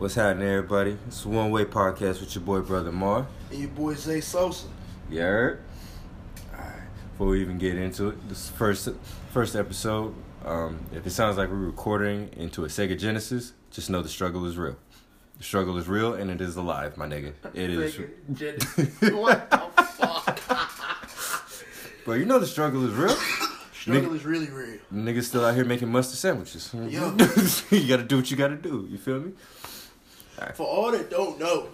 What's happening, everybody? It's a one way podcast with your boy, Brother Mar. And your boy Zay Sosa. You heard? Alright, before we even get into it, this first first episode, um, if it sounds like we're recording into a Sega Genesis, just know the struggle is real. The struggle is real and it is alive, my nigga. It is. what the fuck? Bro, you know the struggle is real. Struggle is really real. Niggas still out here making mustard sandwiches. Yo. you gotta do what you gotta do. You feel me? For all that don't know,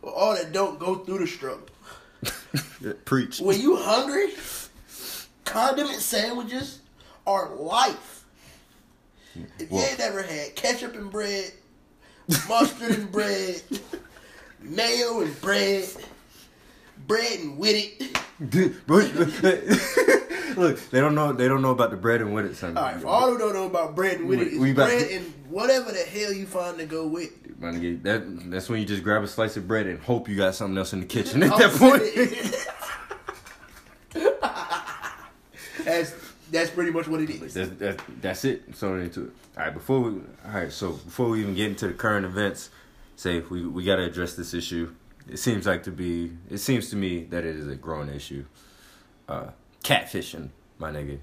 for all that don't go through the struggle, Preach. when you hungry, condiment sandwiches are life. If you ain't never had ketchup and bread, mustard and bread, mayo and bread, bread and with it. Look, they don't know. They don't know about the bread and with it, son. All right, for all who don't know about bread and with it, it's we bread to- and whatever the hell you find to go with. Nigga, that that's when you just grab a slice of bread and hope you got something else in the kitchen at that point. that's that's pretty much what it is. that's, that's that's it. So into it. All right, before we all right, so before we even get into the current events, say we we got to address this issue. It seems like to be. It seems to me that it is a growing issue. Uh, catfishing, my nigga.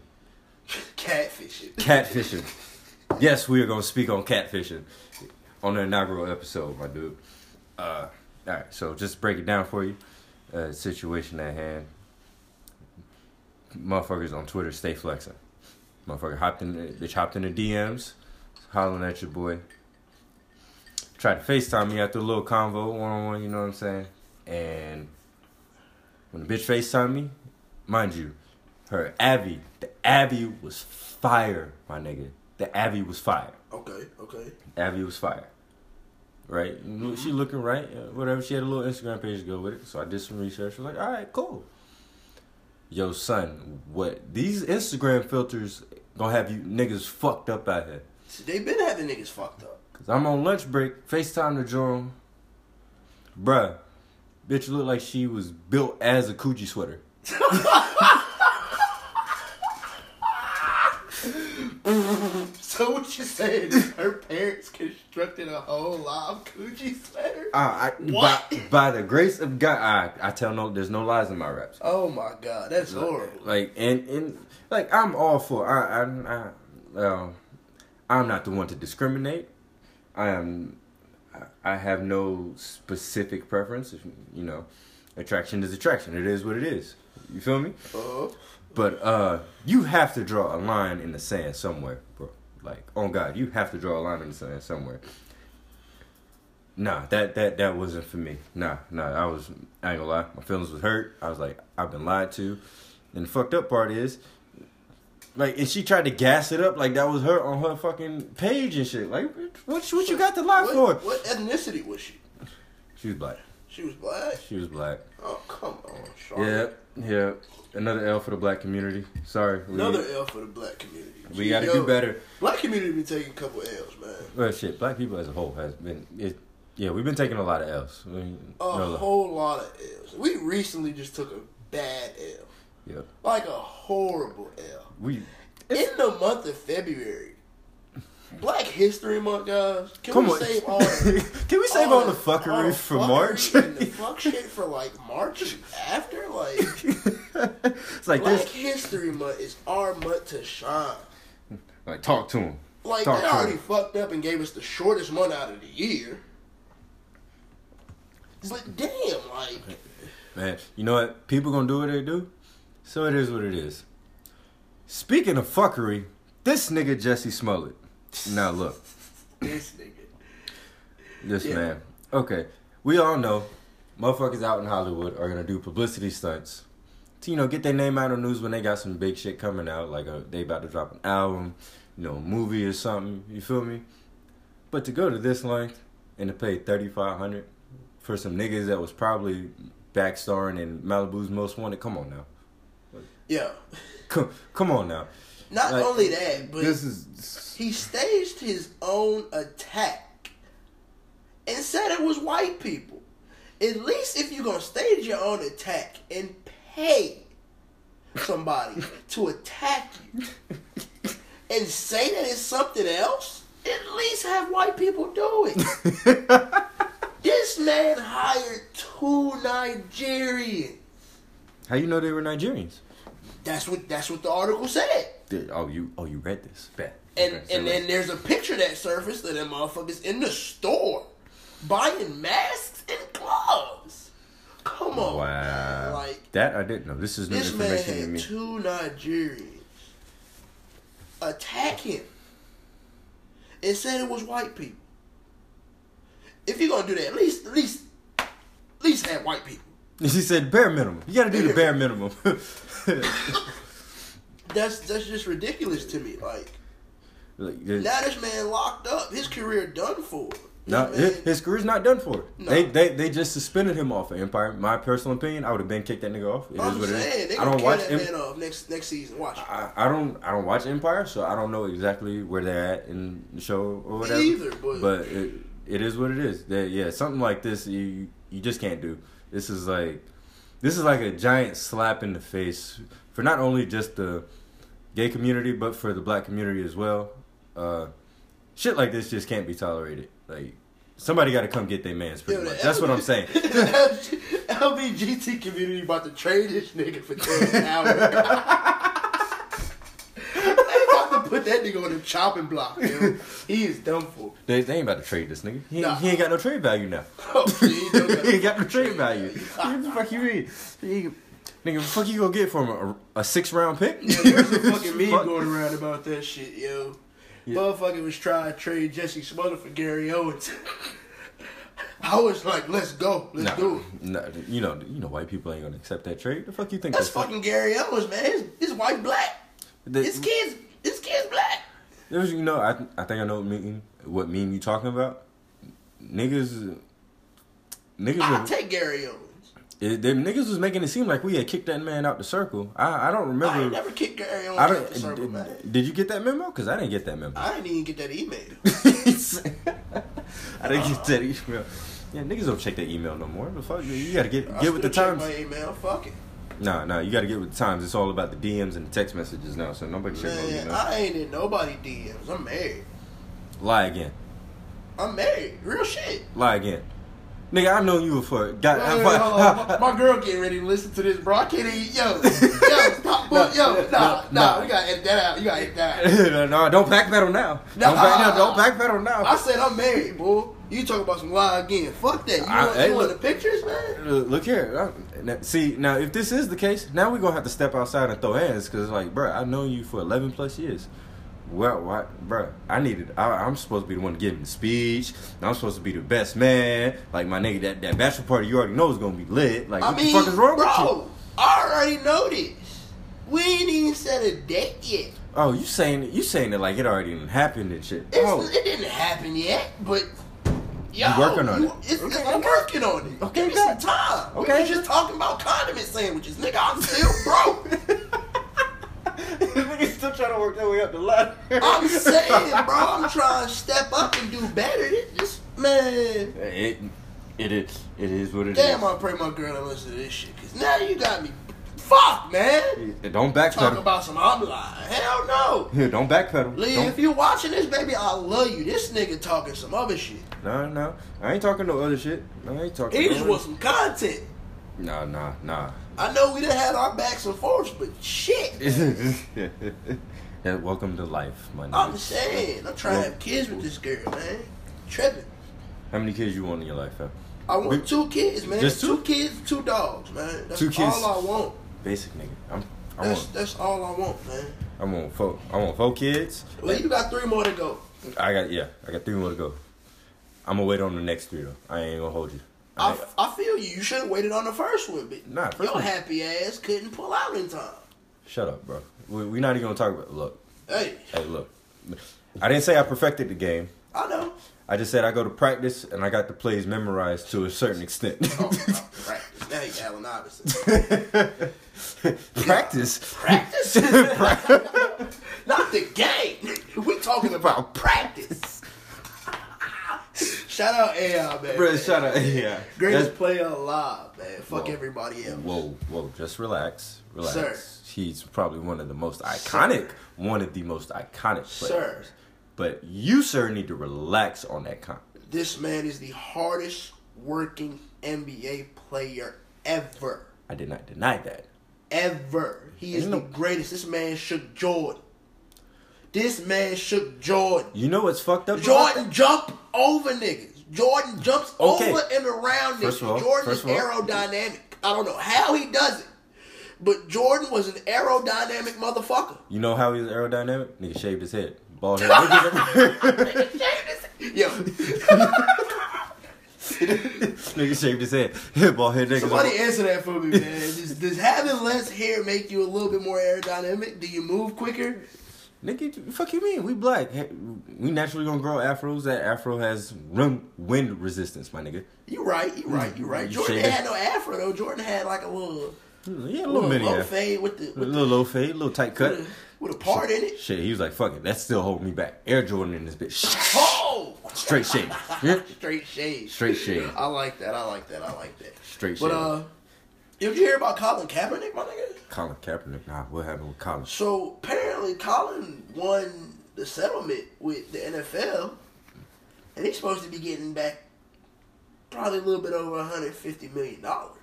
Catfishing. Catfishing. yes, we are gonna speak on catfishing on the inaugural episode, my dude. Uh, all right, so just break it down for you. Uh, situation at hand. Motherfuckers on Twitter stay flexing. Motherfucker hopped in, the, bitch hopped in the DMs, hollering at your boy. Tried to FaceTime me after a little convo, one on one. You know what I'm saying? And when the bitch FaceTime me, mind you, her Abby, the Abby was fire, my nigga. The Abby was fire. Okay, okay. Abby was fire. Right? Know, She looking right, uh, whatever. She had a little Instagram page to go with it. So I did some research. I was like, all right, cool. Yo, son, what? These Instagram filters gonna have you niggas fucked up out here. So they been having niggas fucked up. Cause I'm on lunch break, FaceTime to Jerome. Bruh, bitch looked like she was built as a coochie sweater. You saying her parents constructed a whole live coochie sweater? Uh, I, What? By, by the grace of God, I, I tell no, there's no lies in my raps. Oh my god, that's horrible. Like and and like I'm all for I I, I well, I'm not the one to discriminate. I am I- have no specific preference. If, you know, attraction is attraction. It is what it is. You feel me? Uh, But uh, you have to draw a line in the sand somewhere, bro. Like, oh God, you have to draw a line in the sand somewhere. Nah, that that that wasn't for me. Nah, nah. I was I ain't gonna lie. My feelings was hurt. I was like, I've been lied to. And the fucked up part is, like, and she tried to gas it up like that was her on her fucking page and shit. Like, what what you got to lie what, for? what ethnicity was she? She was black. She was black. She was black. Oh come on, Yeah, Charlotte. yeah. Another L for the black community. Sorry. we- Another L for the black community. We Gee, got to yo, do better. Black community been taking a couple L's, man. Well, shit, black people as a whole has been. It, yeah, we've been taking a lot of L's. I mean, A no, whole lot of L's. We recently just took a bad L, yeah, like a horrible L. we. In the month of February, Black History Month, guys. Can Come we on, save all? the- can we save all, the fuckery all for March? and the fuck shit for like March after? Like it's like Black this. History Month is our month to shine. Like, talk to him. Like Talk they already him. fucked up and gave us the shortest month out of the year. But damn, like Man, you know what? People gonna do what they do, so it is what it is. Speaking of fuckery, this nigga Jussie Smollett. Now look, this nigga. this Yeah. man. Okay, we all know, motherfuckers out in Hollywood are gonna do publicity stunts to you know get their name out on news when they got some big shit coming out, like uh they about to drop an album, you know, a movie or something. You feel me? But to go to this length and to pay thirty five hundred for some niggas that was probably backstarring in Malibu's Most Wanted, come on now, Yeah. come, come on now. Not Like, only that, but this is he staged his own attack and said it was white people. At least if you're gonna stage your own attack and pay somebody to attack you and say that it's something else At least have white people do it. this man hired two Nigerians. How you know they were Nigerians? That's what that's what the article said. Did- Oh, you oh you read this? Bet. And Okay, say and then there's a picture that surfaced of them motherfuckers in the store buying masks and gloves. Come on, man. wow, Like that I didn't know. This is new this man information to me. two Nigerians attack him and said it was white people. If you're gonna do that, at least at least at least have white people. She said bare minimum. You got to do the bare minimum. That's that's just ridiculous to me. Like like, now this man locked up, his career done for. No, his, his career's not done for. No. They, they they just suspended him off of Empire. My personal opinion, I would have been kicked that nigga off. It is I'm what saying is. they I don't watch. that Em- man off next next season. Watch. I, I don't I don't watch Empire, so I don't know exactly where they're at in the show or whatever. either, but- it, it is what it is. That yeah, something like this you you just can't do. This is like this is like a giant slap in the face for not only just the gay community but for the black community as well. Uh, shit like this just can't be tolerated. Like somebody got to come get their man's pretty Yo, much. That's what I'm saying. the LBGT community about to trade this nigga for Terrence Howard. they about to put that nigga on the chopping block, yo. He is done for. They, they ain't about to trade this nigga. He, Nah. he ain't got no trade value now. Oh, he ain't got no trade value. What the fuck you mean? He- nigga, what the fuck you gonna get from a, a six round pick? Yeah, there's a fucking meme Fuck. going around about that shit, yo. Yeah. Motherfucker was trying to trade Jesse Smother for Gary Owens. I was like, let's go, let's Nah, do it. nah, you know, you know, white people ain't gonna accept that trade. The fuck you think? That's fucking Gary Owens, man. His, his white black. the- His kids, his kids black. There's, you know, I, I think I know what meme, what meme you talking about. Niggas, niggas, I'll take Gary Owens. It, them niggas was making it seem like we had kicked that man out the circle. I, I don't remember. ain't never kicked Gary Owens I out the circle, man. did, did you get that memo? Cause I didn't get that memo. I didn't even get that email. I didn't get that email. Yeah, niggas don't check that email no more. The fuck, you gotta get I get with the times. My email, fuck it. Nah, nah, you gotta get with the times. It's all about the DMs and the text messages now. So nobody check no Man, email. I ain't in nobody DMs. I'm married. Lie again. I'm married. Real shit. Lie again. Nigga, I know you for got. Wait, wait, wait, hold on. My, my girl getting ready to listen to this, bro. I can't even. Yo, yo, stop, yo, nah, nah, nah. we gotta edit that out. You gotta edit that out. no, don't backpedal now. Nah. Don't, back, no, don't backpedal now. I said I'm married, boy. You talk about some lie again. Fuck that. You I- want, hey, you want the pictures, man? Look look here. Now- See, now if this is the case, now we're gonna have to step outside and throw hands because, like, bro, I've known you for eleven plus years. Well, why, bruh, I needed. I, I'm supposed to be the one giving the speech. I'm supposed to be the best man. Like my nigga, that that bachelor party you already know is gonna be lit. Like, I what mean, the fuck is wrong bro, with you? Bro, I already know this. We ain't even set a date yet. Oh, you saying you saying it like it already done happened and shit. It's, Oh, It didn't happen yet, but yo, You working on you- it. It's, Okay, I'm okay. working on it. Okay, Give me some time. We Okay. was just talking about condiment sandwiches, nigga. I'm still broke. Niggas still trying to work their way up the ladder. I'm saying, bro, I'm trying to step up and do better. This, this man. It, it is. It is what it is. Damn, I pray my girl don't listen to this shit. Cause now you got me. Fuck, man. Don't backpedal. Talk backpedal. about some I'm lying. Hell no. Here, don't backpedal. Lee, Don't- if you're watching this, baby, I love you. This nigga talking some other shit. No, no. I ain't talking no other shit. I ain't talking. He no just other- want some content. Nah, nah, nah. I know we done had our backs and forths, but shit. yeah, welcome to life, my nigga. I'm saying, I'm trying to have kids with this girl, man. Tripping. How many kids you want in your life, fam? I want two kids, man. Just two? two kids, two dogs, man. That's Two kids. all I want. Basic nigga. I'm. I That's want. that's all I want, man. I want four. I want four kids. Well, you got three more to go. I got yeah. I got three more to go. I'm gonna wait on the next three though. I ain't gonna hold you. I I, I feel you. You should have waited on the first one, but Nah, first your one- happy ass couldn't pull out in time. Shut up, bro. We, we not even gonna talk about. Look, Hey, hey, look. I didn't say I perfected the game. I know. I just said I go to practice and I got the plays memorized to a certain extent. Oh, oh, practice. Allen Iverson. practice. Practice? Not the game. We're talking about practice. Shout out AI, man. Bro, shout out. Yeah. Greatest That's- player alive, man. Fuck Whoa. everybody else. Whoa, whoa, just relax. Relax. Sir. He's probably one of the most iconic, one of the most iconic players. Sir. But you, sir, need to relax on that comp. This man is the hardest working NBA player ever. I did not deny that. Ever. He is Ain't the no- greatest. This man shook Jordan. This man shook Jordan. You know what's fucked up? Jordan that? jump over niggas. Jordan jumps Okay. over and around First niggas. of all- Jordan first is of all- aerodynamic. I don't know how he does it. But Jordan was an aerodynamic motherfucker. You know how he's aerodynamic? Nigga shaved his head. Bald head. Nigga Yo, nigga shaved his head. Bald head nigga. somebody answer that for me, man. Does, does having less hair make you a little bit more aerodynamic? Do you move quicker? Nigga, fuck you mean? We black. We naturally gonna grow afros. That afro has rim, wind resistance, my nigga. You right, you right, you right. You Jordan had no afro though. Jordan had like a little, Yeah, a little, little mini. low fade with the A with, little low fade, little tight cut. with, a, with a part in it. Shit, he was like, fuck it. That's still holding me back. Air Jordan in this bitch. Oh, Straight shade. Yeah. straight shade. Straight shade. I like that. I like that. I like that. Straight But uh, did you hear about Colin Kaepernick, my nigga? Colin Kaepernick. Nah, what happened with Colin? So apparently, Colin won the settlement with the NFL, and he's supposed to be getting back probably a little bit over 150 million dollars.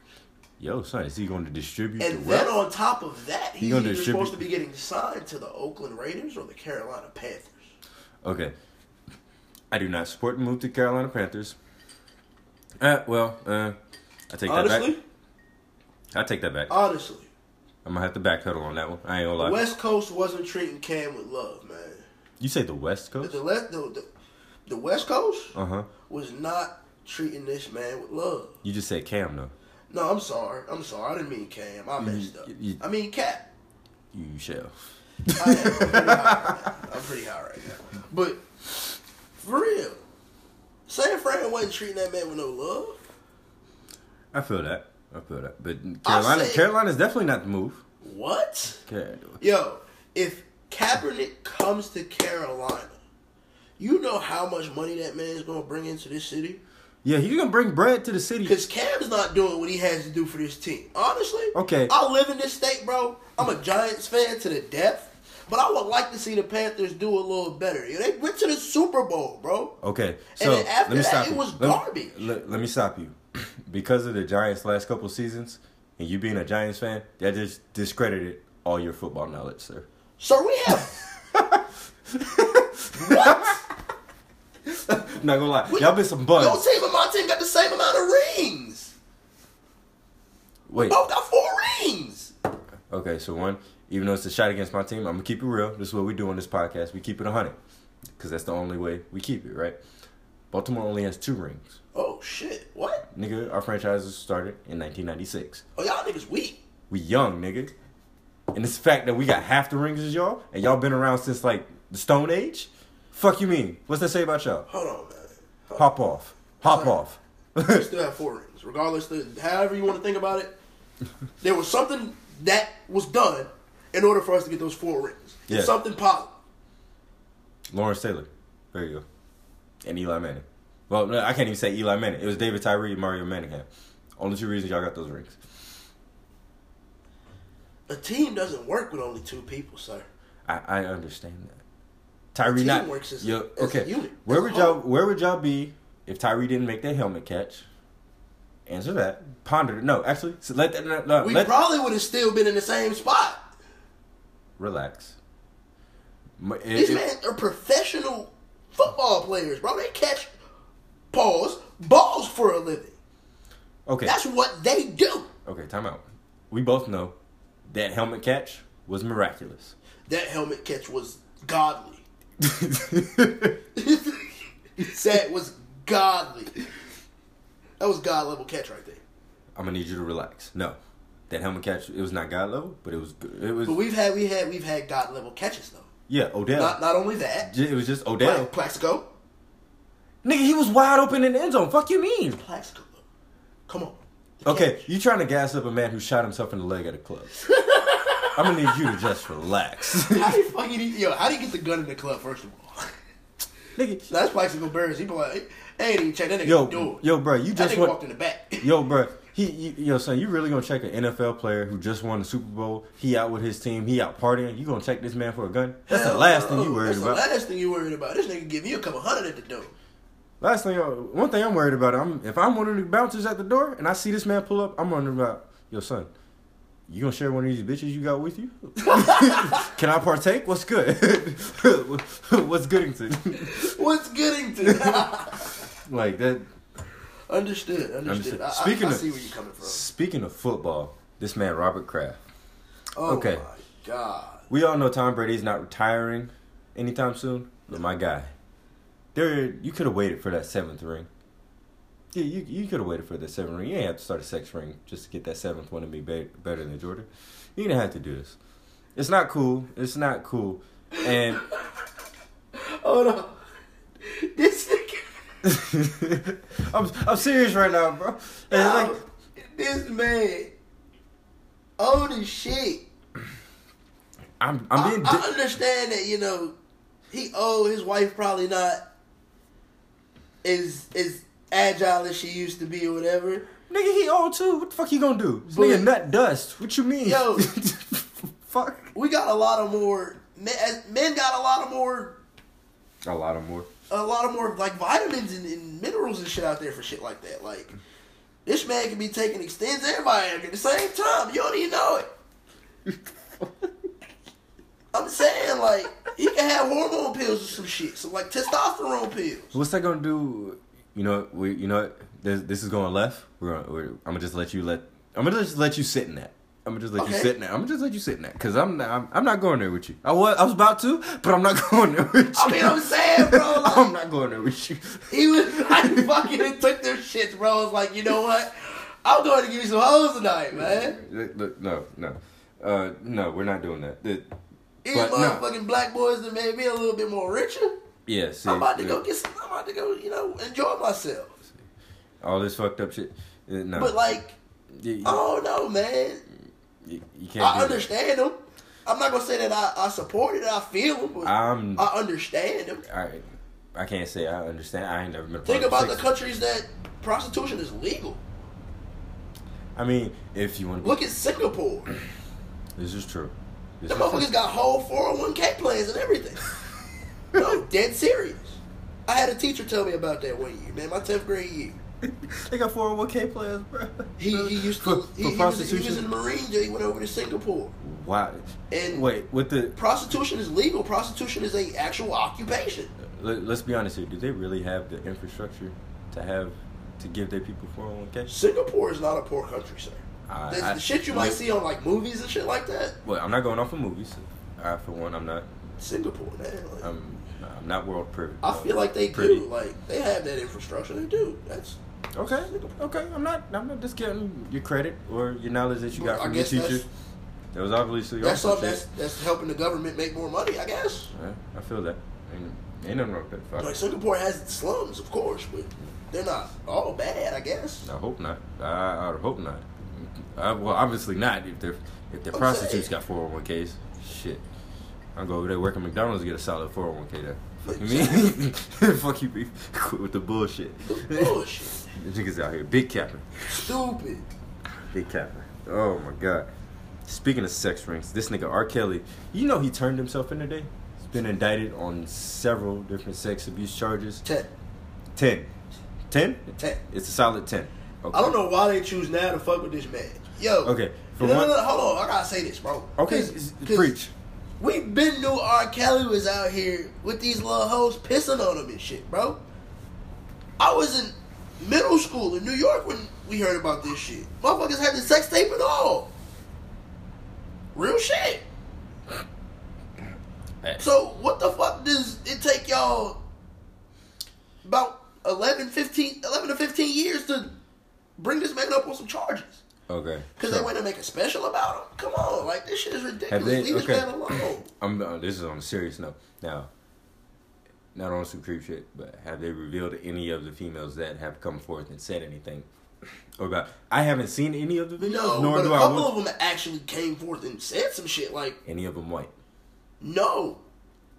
Yo, son, is he going to distribute And the then wealth? on top of that, He he's gonna distribute- supposed to be getting signed to the Oakland Raiders or the Carolina Panthers. Okay. I do not support the move to Carolina Panthers. Uh, well, uh, I take that back. I take that back. honestly, I'm gonna have to backpedal on that one. I ain't gonna lie. the West Coast wasn't treating Cam with love, man. you say the West Coast? the, the, the, the West Coast Uh huh. was not treating this man with love. You just said Cam though. No, I'm sorry. I'm sorry. I didn't mean Cam. I messed up. you- I mean Cap. You shall. I am. I'm pretty high right now. I'm pretty high right now. But for real, San Fran wasn't treating that man with no love. I feel that. I feel that. But Carolina, say- Carolina's definitely not the move. What? Okay. Yo, if Kaepernick comes to Carolina, you know how much money that man is gonna bring into this city. Yeah, he's gonna bring bread to the city. Because Cam's not doing what he has to do for this team. Honestly, Okay. I live in this state, bro. I'm a Giants fan to the death. But I would like to see the Panthers do a little better. They went to the Super Bowl, bro. Okay, so then after let me that, stop it you. was Let me- garbage. Let, let me stop you. because of the Giants' last couple seasons, and you being a Giants fan, that just discredited all your football knowledge, sir. So we have what? Not gonna lie, y'all been some Your buns. team and my team got the same amount of rings. Wait, Both got four rings. okay, so one, even though it's a shot against my team, I'm gonna keep it real. This is what we do on this podcast. We keep it 100, because that's the only way we keep it, right? Baltimore only has two rings. Oh shit! What? Nigga, our franchise was started in 1996. Oh y'all niggas weak. We young, nigga. And it's the fact that we got half the rings as y'all, and y'all been around since like the Stone Age. Fuck you mean? What's that say about y'all? Hold on, man. Hold Hop off. Hop Sorry. off. We still have four rings, regardless. Of, however you want to think about it, there was something that was done in order for us to get those four rings. Yeah. Something positive. Lawrence Taylor. There you go. And Eli Manning. Well, no, I can't even say Eli Manning. It was David Tyree and Mario Manningham. Only two reasons y'all got those rings. A team doesn't work with only two people, sir. I, I understand that. Tyree team not works as yo, as a okay. unit, where would y'all where would y'all be if Tyree didn't make that helmet catch? Answer that. Ponder it. No, actually, so let that no, We let, probably would have still been in the same spot. relax. It- These men are professional football players, bro. They catch balls, balls for a living. okay. That's what they do. Okay, time out. We both know that helmet catch was miraculous. That helmet catch was godly. that was godly. That was god level catch right there. I'm gonna need you to relax. No, that helmet catch it was not god level, but it was good. It was But we've had we had we've had god level catches though. Yeah. Odell. Not not only that, it was just Odell. Pla- Plaxico, Nigga, he was wide open in the end zone. Fuck you mean? Plaxico. Come on. Okay, you trying to gas up a man who shot himself in the leg at a club? I'm gonna need you to just relax. How do you fucking yo? How do you get the gun in the club? First of all, Nigga, That's Plaxico Burress. He be like, even check that nigga yo, door. yo, bro, you that just nigga want, walked in the back. yo, bro. He, you, yo, son, you really gonna check an NFL player who just won the Super Bowl? He out with his team. He out partying. You gonna check this man for a gun? That's the last no. thing you worried about. That's about. the last thing you worried about. This nigga give you a couple hundred at the door. Last thing, uh, one thing I'm worried about. I'm if I'm one of the bouncers at the door and I see this man pull up, I'm wondering about, yo, son, you gonna share one of these bitches you got with you? Can I partake? What's good? What's Goodington? What's Goodington? like that. Understood. Understood. Understood. I, Speaking I, I of- see where you're coming from. Speaking of football, this man Robert Kraft. Oh okay. my god. We all know Tom Brady's not retiring anytime soon, but my guy, there you could have waited for that seventh ring. Yeah, you you could have waited for the seventh ring. You ain't have to start a sixth ring just to get that seventh one to be be- better than Jordan. You didn't have to do this. It's not cool. It's not cool. And Hold on. This. I'm I'm serious right now, bro. And like, this man old as shit. I'm I'm being. I, I understand that you know he old. His wife probably not is is agile as she used to be or whatever. nigga, he old too. What the fuck he gonna do? This But- nigga nut dust. What you mean? Yo. fuck. We got a lot of more men. Men got a lot of more A lot of more. A lot of more like vitamins and, and minerals and shit out there for shit like that. Like this man can be taking Extenze and Viagra at the same time. You don't even know it. I'm saying like he can have hormone pills or some shit, so like testosterone pills. What's that gonna do? You know, we, you know, this, this is going left. We're, gonna, we're, I'm gonna just let you let. I'm gonna just let you sit in that. I'm gonna just let you sit that. I'm gonna just let you sit that because I'm, not- I'm I'm not going there with you. I was I was about to, but I'm not going there with you. I mean, I'm saying, bro, like I'm not going there with you. he was like fucking took their shits, bro. I was like, you know what? I'm going to give you some hoes tonight, man. Look, No, no, uh, no. We're not doing that. The- These But no. motherfucking black boys that made me a little bit more richer. yeah, I'm about to yeah, go get some. I'm about to go, you know, enjoy myself. all this fucked up shit. Uh, No, But like, you, I don't know, man. You, you can't. I understand them. I'm not gonna say that I, I support it. I feel them, but I'm. I understand them. I, I can't say I understand. I ain't never been. Think about the countries that prostitution is legal. I mean, if you want to. Look at Singapore. This is true. This The motherfuckers got whole 401k plans and everything. no, dead serious. I had a teacher tell me about that one year, man. My 10th grade year. they got 401k plans, bro. He, he used to for he, he, was, prostitution. he was in the Marine Jail. He went over to Singapore. wow. And Wait, with the prostitution is legal. Prostitution is a actual occupation. let, us be honest here. Do they really have the infrastructure to have to give their people 401k? Singapore is not a poor country, sir. I- the, I- the shit you might see on like movies and shit like that. Well, I'm not going off of movies. I, for one, I'm not. Singapore, man. Like, I'm. I'm not world privy. I feel uh, like they pretty. do. Like they have that infrastructure. They do. That's Okay. Okay. I'm not. I'm not discounting your credit or your knowledge that you got from your teacher. That was obviously that's something that's that's helping the government make more money. I guess. Yeah, I feel that. Ain't, ain't nothing wrong with that. Like Singapore has its slums, of course, but they're not all bad. I guess. I hope not. I, I hope not. I, well, obviously not. If they're if the prostitutes saying. got four hundred one ks, shit. I'll go over there work at McDonald's and get a solid four hundred one k there. Fuck you mean? Fuck you, be quit with the bullshit. Bullshit. the niggas out here big capping, Stupid. big capping. Oh my god. Speaking of sex rings, this nigga R. Kelly, you know he turned himself in today. He's been indicted on several different sex abuse charges. Ten. Ten. Ten? Ten. It's a solid ten. Okay. I don't know why they choose now to fuck with this man. Yo. Okay, no, no, no, hold on. I gotta say this, bro. Okay, 'cause preach. We been knew R. Kelly was out here with these little hoes pissing on him and shit, bro. I was in middle school in New York when we heard about this shit. Motherfuckers had the sex tape and all. Real shit. So what the fuck does it take y'all about 11, 15, 11 to 15 years to bring this man up on some charges? Okay. Because so- they went to make a special about him? Come on, like this shit is ridiculous. They- Leave okay. alone. I'm. Uh, this is on a serious note. Now, not on some creep shit, but have they revealed any of the females that have come forth and said anything about? I haven't seen any of the videos, No, nor but a do I couple want of them actually came forth and said some shit like, any of them white. no.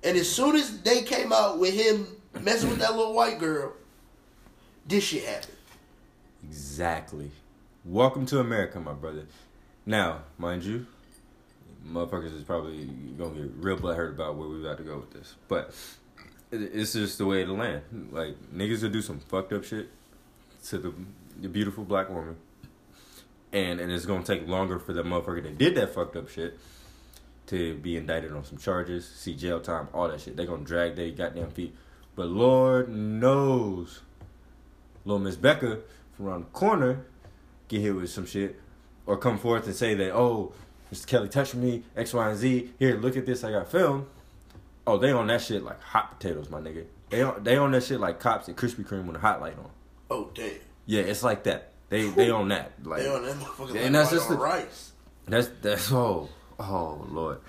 And as soon as they came out with him messing with that little white girl, this shit happened. Exactly. Welcome to America, my brother. Now, mind you, motherfuckers is probably gonna get real butthurt about where we about to go with this, but it's just the way of the land. Like niggas will do some fucked up shit to the the beautiful black woman, and and it's gonna take longer for the motherfucker that did that fucked up shit to be indicted on some charges, see jail time, all that shit. They gonna drag their goddamn feet, but Lord knows, little Miss Becca from around the corner get hit with some shit, or come forth and say that oh. Mr. Kelly touched me, X, Y, and Z. Here, look at this. I got film. Oh, they on that shit like hot potatoes, my nigga. They on they on that shit like cops at Krispy Kreme with a hot light on. Oh damn. Yeah, it's like that. They they on that. Like They on that motherfucker like And that's just the- rice. that's that's oh oh Lord,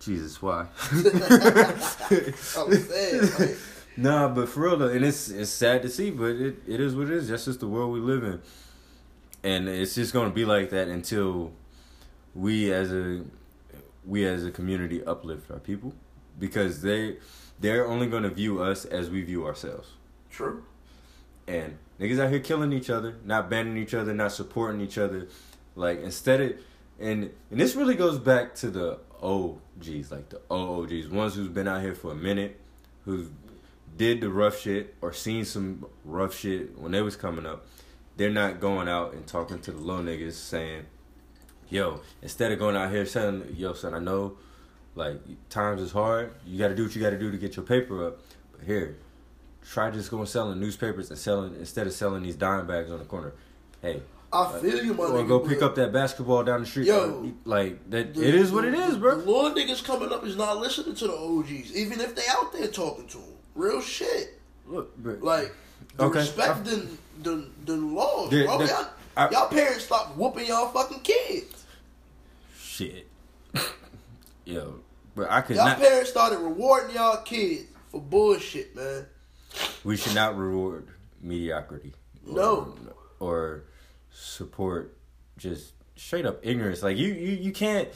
Jesus why? I'm saying, like, nah, but for real though, and it's it's sad to see, but it, it is what it is. That's just the world we live in, and it's just gonna be like that until we as a we as a community uplift our people, because they they're only gonna view us as we view ourselves. true. and niggas out here killing each other, not banning each other, not supporting each other. Like instead of and and this really goes back to the OGs, like the OOGs, ones who's been out here for a minute, who did the rough shit or seen some rough shit when they was coming up. They're not going out and talking to the low niggas saying, "Yo," instead of going out here saying, "Yo, son, I know, like times is hard. You got to do what you got to do to get your paper up, but here." try just going selling newspapers and selling instead of selling these dime bags on the corner. Hey, I feel you, my or nigga. go but pick up that basketball down the street. Yo. like that. the- it is what it is, bro. The little niggas coming up is not listening to the OGs, even if they out there talking to them. Real shit. Look, bro. Like, the Okay. respect the, the, the laws, The- bro. the- y'all, I- y'all parents stop whooping y'all fucking kids. shit. Yo, but I could Y'all not. parents started rewarding y'all kids for bullshit, man. We should not reward mediocrity. or- No. Or support just straight up ignorance. Like you, you, you can't.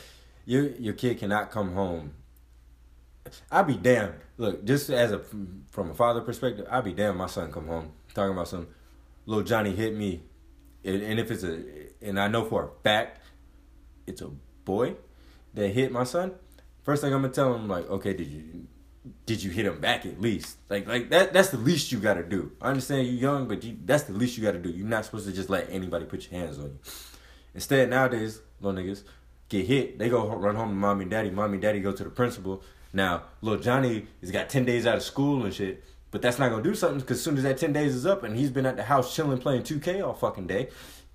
Your your kid cannot come home. I'd be damned. Look, just as a from a father perspective, I'd be damn My son come home talking about some little Johnny hit me, and, and if it's a and I know for a fact it's a boy that hit my son. First thing I'm gonna tell him like, okay, did you did you hit him back at least? Like like that that's the least you gotta do. I understand you're young, but you, that's the least you gotta do. You're not supposed to just let anybody put your hands on you. Instead, nowadays, little niggas get hit. They go run home to mommy and daddy. Mommy and daddy go to the principal. Now, little Johnny has got 10 days out of school and shit. But that's not to do something because as soon as that 10 days is up and he's been at the house chilling playing 2K all fucking day,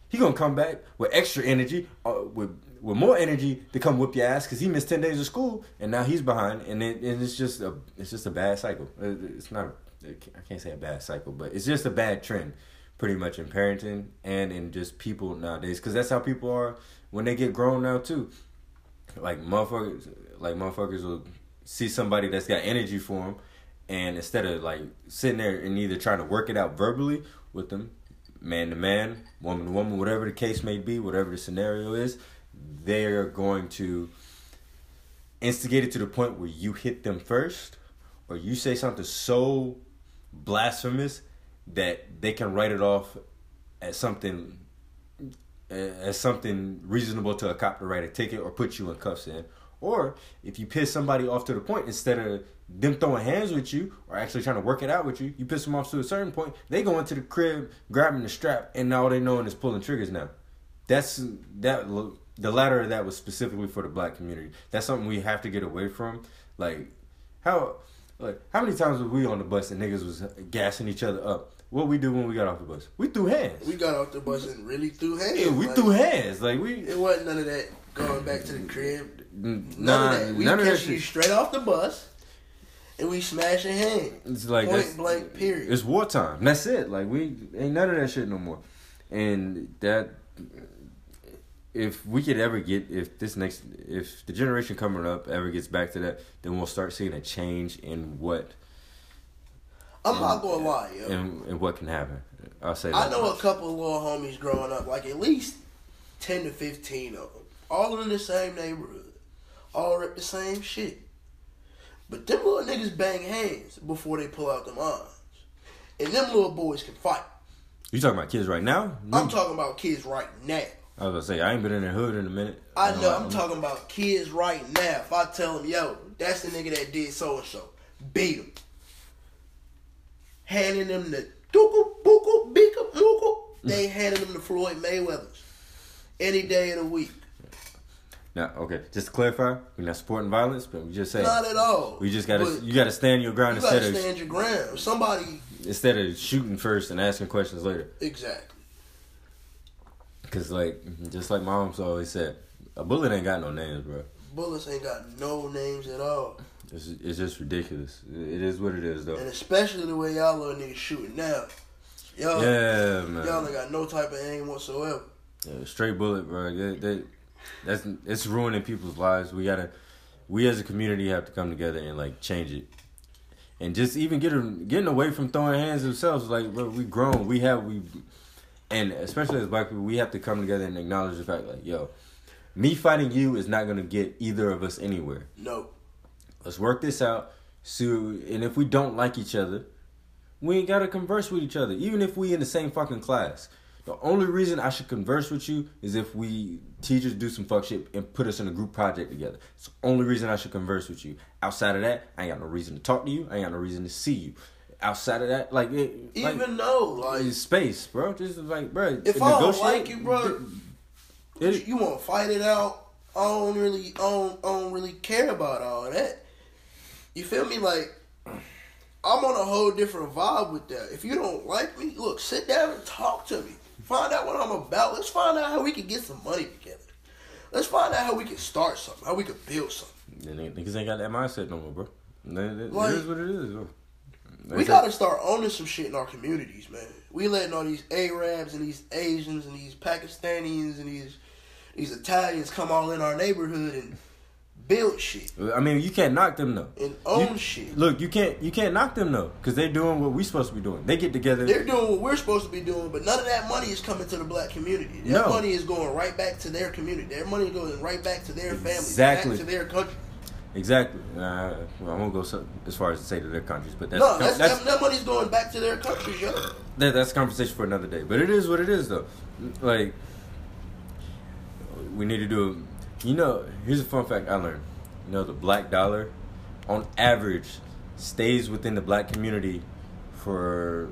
he to come back with extra energy, uh, with with more energy to come whip your ass because he missed 10 days of school and now he's behind. And, it, and it's just a it's just a bad cycle. Uh, It's not, a, I can't say a bad cycle, but it's just a bad trend pretty much in parenting and in just people nowadays because that's how people are when they get grown now too like motherfuckers like motherfuckers will see somebody that's got energy for them and instead of like sitting there and either trying to work it out verbally with them man to man woman to woman whatever the case may be whatever the scenario is they're going to instigate it to the point where you hit them first or you say something so blasphemous that they can write it off as something as something reasonable to a cop to write a ticket or put you in cuffs in. Or if you piss somebody off to the point, instead of them throwing hands with you or actually trying to work it out with you, you piss them off to a certain point, they go into the crib, grabbing the strap, and all they knowing is pulling triggers now. That's that the latter of that was specifically for the black community. That's something we have to get away from. Like how like how many times were we on the bus and niggas was gassing each other up? What we do when we got off the bus? We threw hands. We got off the bus and really threw hands. Yeah, we like, threw hands. Like we It wasn't none of that going back to the crib. None nah, of that. We none of that catch you shit. straight off the bus, and we smashing hands. It's like Point blank, period. It's wartime. That's it. Like we ain't none of that shit no more. And that if we could ever get if this next if the generation coming up ever gets back to that, then we'll start seeing a change in what I'm not gonna lie, yo. in, in what can happen. I'll say I know a couple of little homies growing up, like at least ten to fifteen of them, all in the same neighborhood, all rip the same shit. But them little niggas bang hands before they pull out them arms. and them little boys can fight. You talking about kids right now? I'm talking about kids right now. I was gonna say I ain't been in the hood in a minute. I know. Uh, I'm talking about kids right now. If I tell them, yo, that's the nigga that did so and so, beat him, handing them the dooku booku beeka mooku. They handing them to Floyd Mayweather's any day of the week. Now, okay, just to clarify, we're not supporting violence, but we just say Not at all. we just gotta But you gotta stand your ground you instead gotta of stand your ground. Somebody instead of shooting first and asking questions later. exactly. Cause like just like mom's always said, a bullet ain't got no names, bro. Bullets ain't got no names at all. It's it's just ridiculous. It is what it is, though. And especially the way y'all little niggas shooting now. Y'all, Yeah, man. y'all ain't got no type of aim whatsoever. Yeah, straight bullet, bro. They, they, that's it's ruining people's lives. We gotta, we as a community have to come together and like change it, and just even get getting away from throwing hands themselves. Like, bro, we grown. We have we, and especially as black people, we have to come together and acknowledge the fact, like, yo, me fighting you is not gonna get either of us anywhere. No. Let's work this out. So, and if we don't like each other, we ain't gotta converse with each other. Even if we in the same fucking class. The only reason I should converse with you is if we teachers do some fuck shit and put us in a group project together. It's the only reason I should converse with you. Outside of that, I ain't got no reason to talk to you. I ain't got no reason to see you. Outside of that, like it, like, Even though, like, it's space, bro. Just like, bro. If I don't like you, bro, it- you want to fight it out. I don't really, I don't, I don't really care about all that. You feel me? Like, I'm on a whole different vibe with that. If you don't like me, look, sit down and talk to me. Find out what I'm about. Let's find out how we can get some money together. Let's find out how we can start something, how we can build something. Then niggas ain't got that mindset no more, bro. It- it- Like- it is what it is, bro. We gotta start owning some shit in our communities, man. We letting all these Arabs and these Asians and these Pakistanis and these these Italians come all in our neighborhood and build shit I mean, you can't knock them though. and own You- shit. Look, you can't you can't knock them though, because they're doing what we're supposed to be doing. They get together. They're doing what we're supposed to be doing, but none of that money is coming to the black community. That No. money is going right back to their community. Their money is going right back to their families, Exactly. back to their country. exactly. Uh, well, I won't go so, as far as to say to their countries, but that's no, that's, that's that, that money's going back to their countries, yo. that, that's a conversation for another day. But it is what it is though. Like we need to do. You know, here's a fun fact I learned. You know, the black dollar, on average, stays within the black community for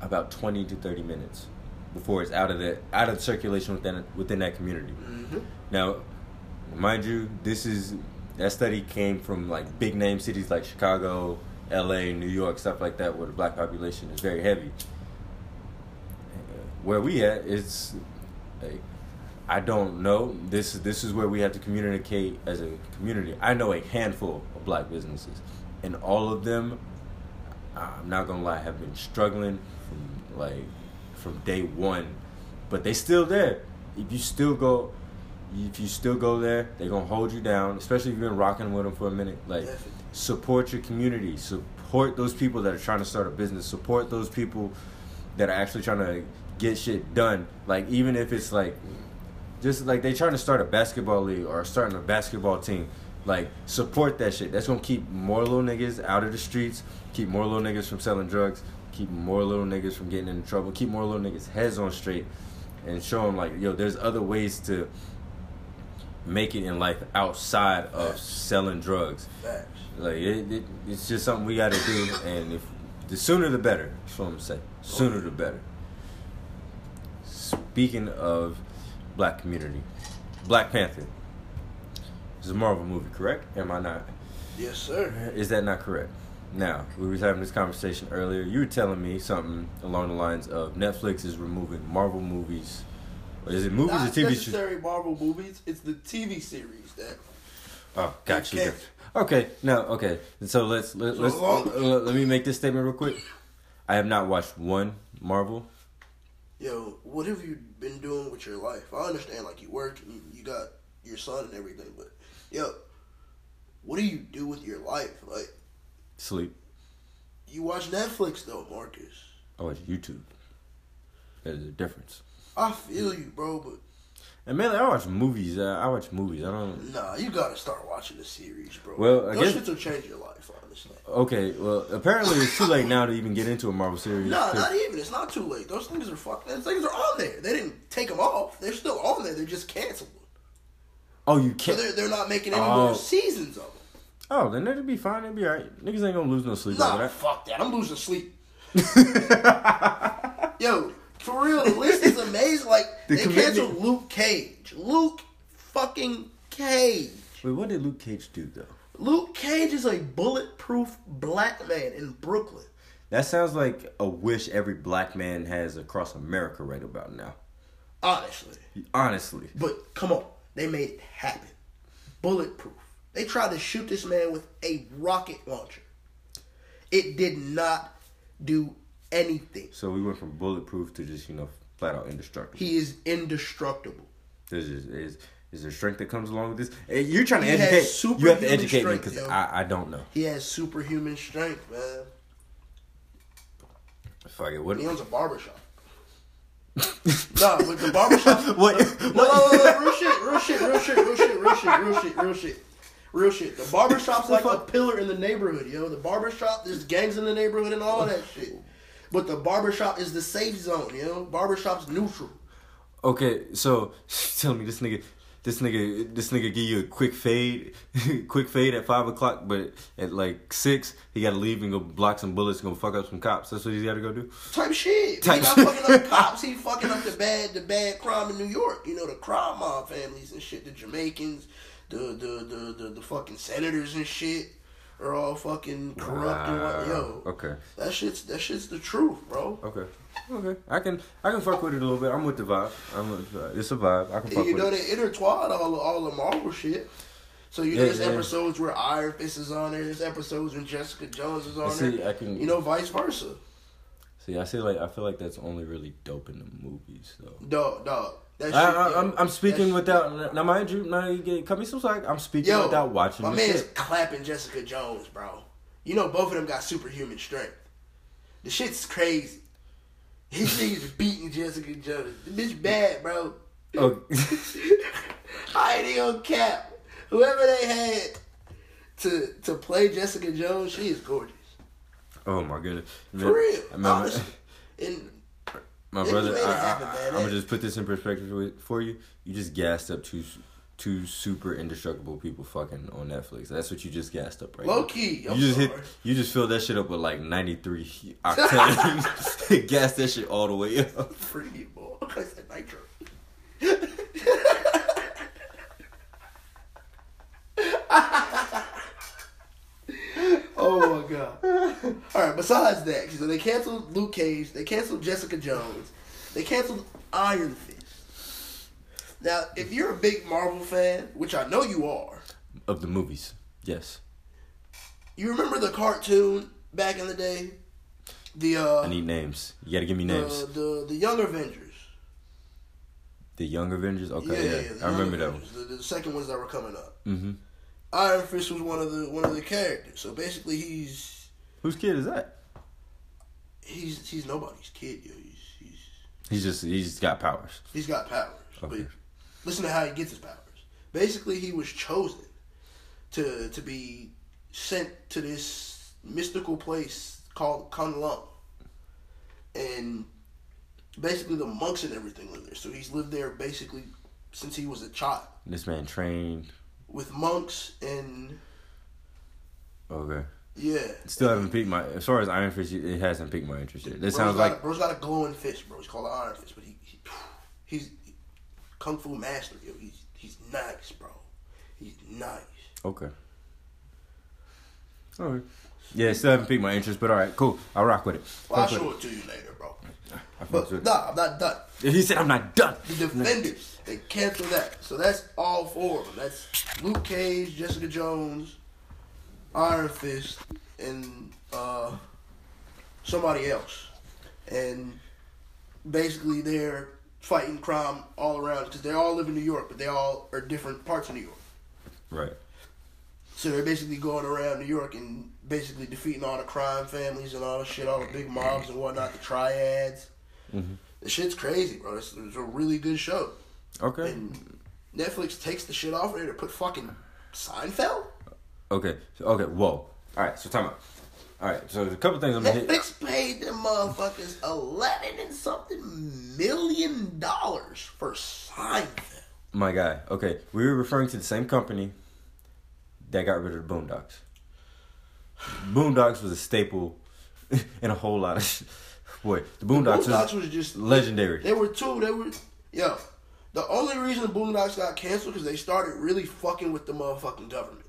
about twenty to thirty minutes before it's out of the out of circulation within within that community. Mm-hmm. Now, mind you, this is that study came from like big name cities like Chicago, L.A., New York, stuff like that, where the black population is very heavy. Where we at, it's like, I don't know. This this is where we have to communicate as a community. I know a handful of black businesses, and all of them, I'm not gonna lie, have been struggling from like from day one, but they still there. If you still go, if you still go there, they're gonna hold you down. Especially if you've been rocking with them for a minute. Like support your community. Support those people that are trying to start a business. Support those people that are actually trying to get shit done. Like even if it's like just like they trying to start a basketball league or starting a basketball team. Like support that shit. That's gonna keep more little niggas out of the streets. Keep more little niggas from selling drugs. Keep more little niggas from getting into trouble. Keep more little niggas heads on straight, and show them like yo, there's other ways to make it in life outside of selling drugs. Like it, it, it's just something we got to do, and if the sooner the better. That's what I'm saying. Sooner the better. Speaking of black community, Black Panther is a Marvel movie, correct? Am I not? Yes, sir. Is that not correct? Now we was having this conversation earlier. You were telling me something along the lines of Netflix is removing Marvel movies. Or is it movies Not or TV shows? necessarily Marvel movies. It's the TV series that. Oh, got you. Okay. Okay, now okay. So let's let, let's uh, let me make this statement real quick. I have not watched one Marvel. Yo, what have you been doing with your life? I understand, like you work and you got your son and everything, but yo, what do you do with your life? Like Sleep. you watch Netflix though, Marcus. I watch YouTube. There's a difference. I feel you, bro, but And mainly, I watch movies. Uh, I watch movies. I don't. Nah, you gotta start watching the series, bro. Well, I those guess- shits will change your life, honestly. Okay, well, apparently it's too late now to even get into a Marvel series. Nah, 'cause- not even. It's not too late. Those things are fuck. Those things are on there. They didn't take them off. They're still on there. They're just canceled. oh, you So can't. they're, they're not making any Oh. more seasons of them. Oh, then it'll be fine. It'll be alright. Niggas ain't gonna lose no sleep Nah, over fuck that. I'm losing sleep. Yo, for real, the list is amazing. Like The they commitment- canceled Luke Cage. Luke fucking Cage. Wait, what did Luke Cage do though? Luke Cage is a bulletproof black man in Brooklyn. That sounds like a wish every black man has across America right about now. Honestly. Honestly. But come on, they made it happen. Bulletproof. They tried to shoot this man with a rocket launcher. It did not do anything. So we went from bulletproof to just, you know, flat out indestructible. He is indestructible. There's just, is is there strength that comes along with this? Hey, You're trying to He educate. You have to educate me because. I, I don't know. He has superhuman strength, man. Fuck it. What? He owns a barbershop. nah, but the barbershop. what? No, no, no, no, real shit, real shit, real shit, real shit, real shit, real shit, real shit. Real shit. The barbershop's like a pillar in the neighborhood, yo. The barbershop, there's gangs in the neighborhood and all that shit. But the barbershop is the safe zone, you know? Barbershop's neutral. Okay, so tell me this nigga, this nigga, this nigga give you a quick fade, quick fade at five o'clock, but at like six he got to leave and go block some bullets and go fuck up some cops. That's what he's got to go do. Type shit. Type he not fucking up the cops. He fucking up the bad, the bad crime in New York. You know the crime mob families and shit. The Jamaicans, the the the the, the fucking senators and shit are all fucking corrupt and what. Yo, Okay, that shit's that shit's the truth, bro. okay, okay. I can I can fuck with it a little bit. I'm with the vibe. I'm with the vibe. It's a vibe. I can fuck you know they intertwine all all the Marvel shit. So you know Yeah, there's yeah. episodes where Iron Fist is on there. There's episodes when Jessica Jones is on See, there. I can- You know, vice versa. See, I see like I feel like that's only really dope in the movies though. Dog, dog. That shit, I, I'm, I'm that speaking shit- without now mind you now you get cut me some slack. I'm speaking Yo, without watching my man's shit. clapping Jessica Jones, bro. You know both of them got superhuman strength. The shit's crazy. Niggas beating Jessica Jones. The bitch bad, bro. Oh, I ain't even cap. Whoever they had to to play Jessica Jones, she is gorgeous. oh my goodness. For real. I mean, my- honestly. And My brother, I, happen, man. am gonna just put this in perspective for you. You just gassed up two two super indestructible people fucking on Netflix. That's what you just gassed up right low now. key, You I'm just sorry. hit. You just filled that shit up with like 93 octane. Gas that shit all the way up. Free boy. I said nitro. Oh my god. Alright, besides that, so they canceled Luke Cage, they canceled Jessica Jones, they canceled Iron Fist. Now, if you're a big Marvel fan, which I know you are, Of the movies, yes. you remember the cartoon back in the day? The uh I need names. You gotta give me names. the, the the Young Avengers. the Young Avengers. Okay, yeah, yeah, yeah, I remember that one. The, the second ones that were coming up. hmm Iron Fist was one of the one of the characters. So basically, he's Whose kid is that? he's he's nobody's kid. Yo. He's he's He's just he's got powers. he's got powers. Okay. But listen to how he gets his powers. Basically, he was chosen to to be sent to this mystical place called Kunlun, and basically the monks and everything live there. So he's lived there basically since he was a child This man trained. With monks and Okay. yeah. Still haven't piqued my. As far as Iron Fist, it hasn't piqued my interest yet. This sounds got like bro's got a glowing fist, bro. He's called an Iron Fist, but he, he he's kung fu master, yo. He's he's nice, bro. He's nice. okay. Alright. Yeah, it still haven't piqued my interest, but all right, cool. I'll rock with it. Well, I'll show with it to you later, bro. But with it. nah, I'm not done. He said I'm not done. The Defenders, they canceled that. So that's all four of them. That's Luke Cage, Jessica Jones, Iron Fist, and uh, somebody else. And basically, they're fighting crime all around because they all live in New York, but they all are different parts of New York. Right. So they're basically going around New York and basically defeating all the crime families and all the shit, all the big mobs and whatnot, the triads. Mhm. The shit's crazy, bro. It's, it's a really good show. Okay. And Netflix takes the shit off there to put fucking Seinfeld. Okay. Okay. Whoa. All right. So time out. All right. So there's a couple things I'm gonna hit. Netflix paid them motherfuckers eleven and something million dollars for Seinfeld. My guy. Okay. We were referring to the same company that got rid of the Boondocks. Boondocks was a staple in a whole lot of. Boy, the Boondocks, Boondocks was, was just legendary. They were two. They were yo. The only reason the Boondocks got canceled because they started really fucking with the motherfucking government.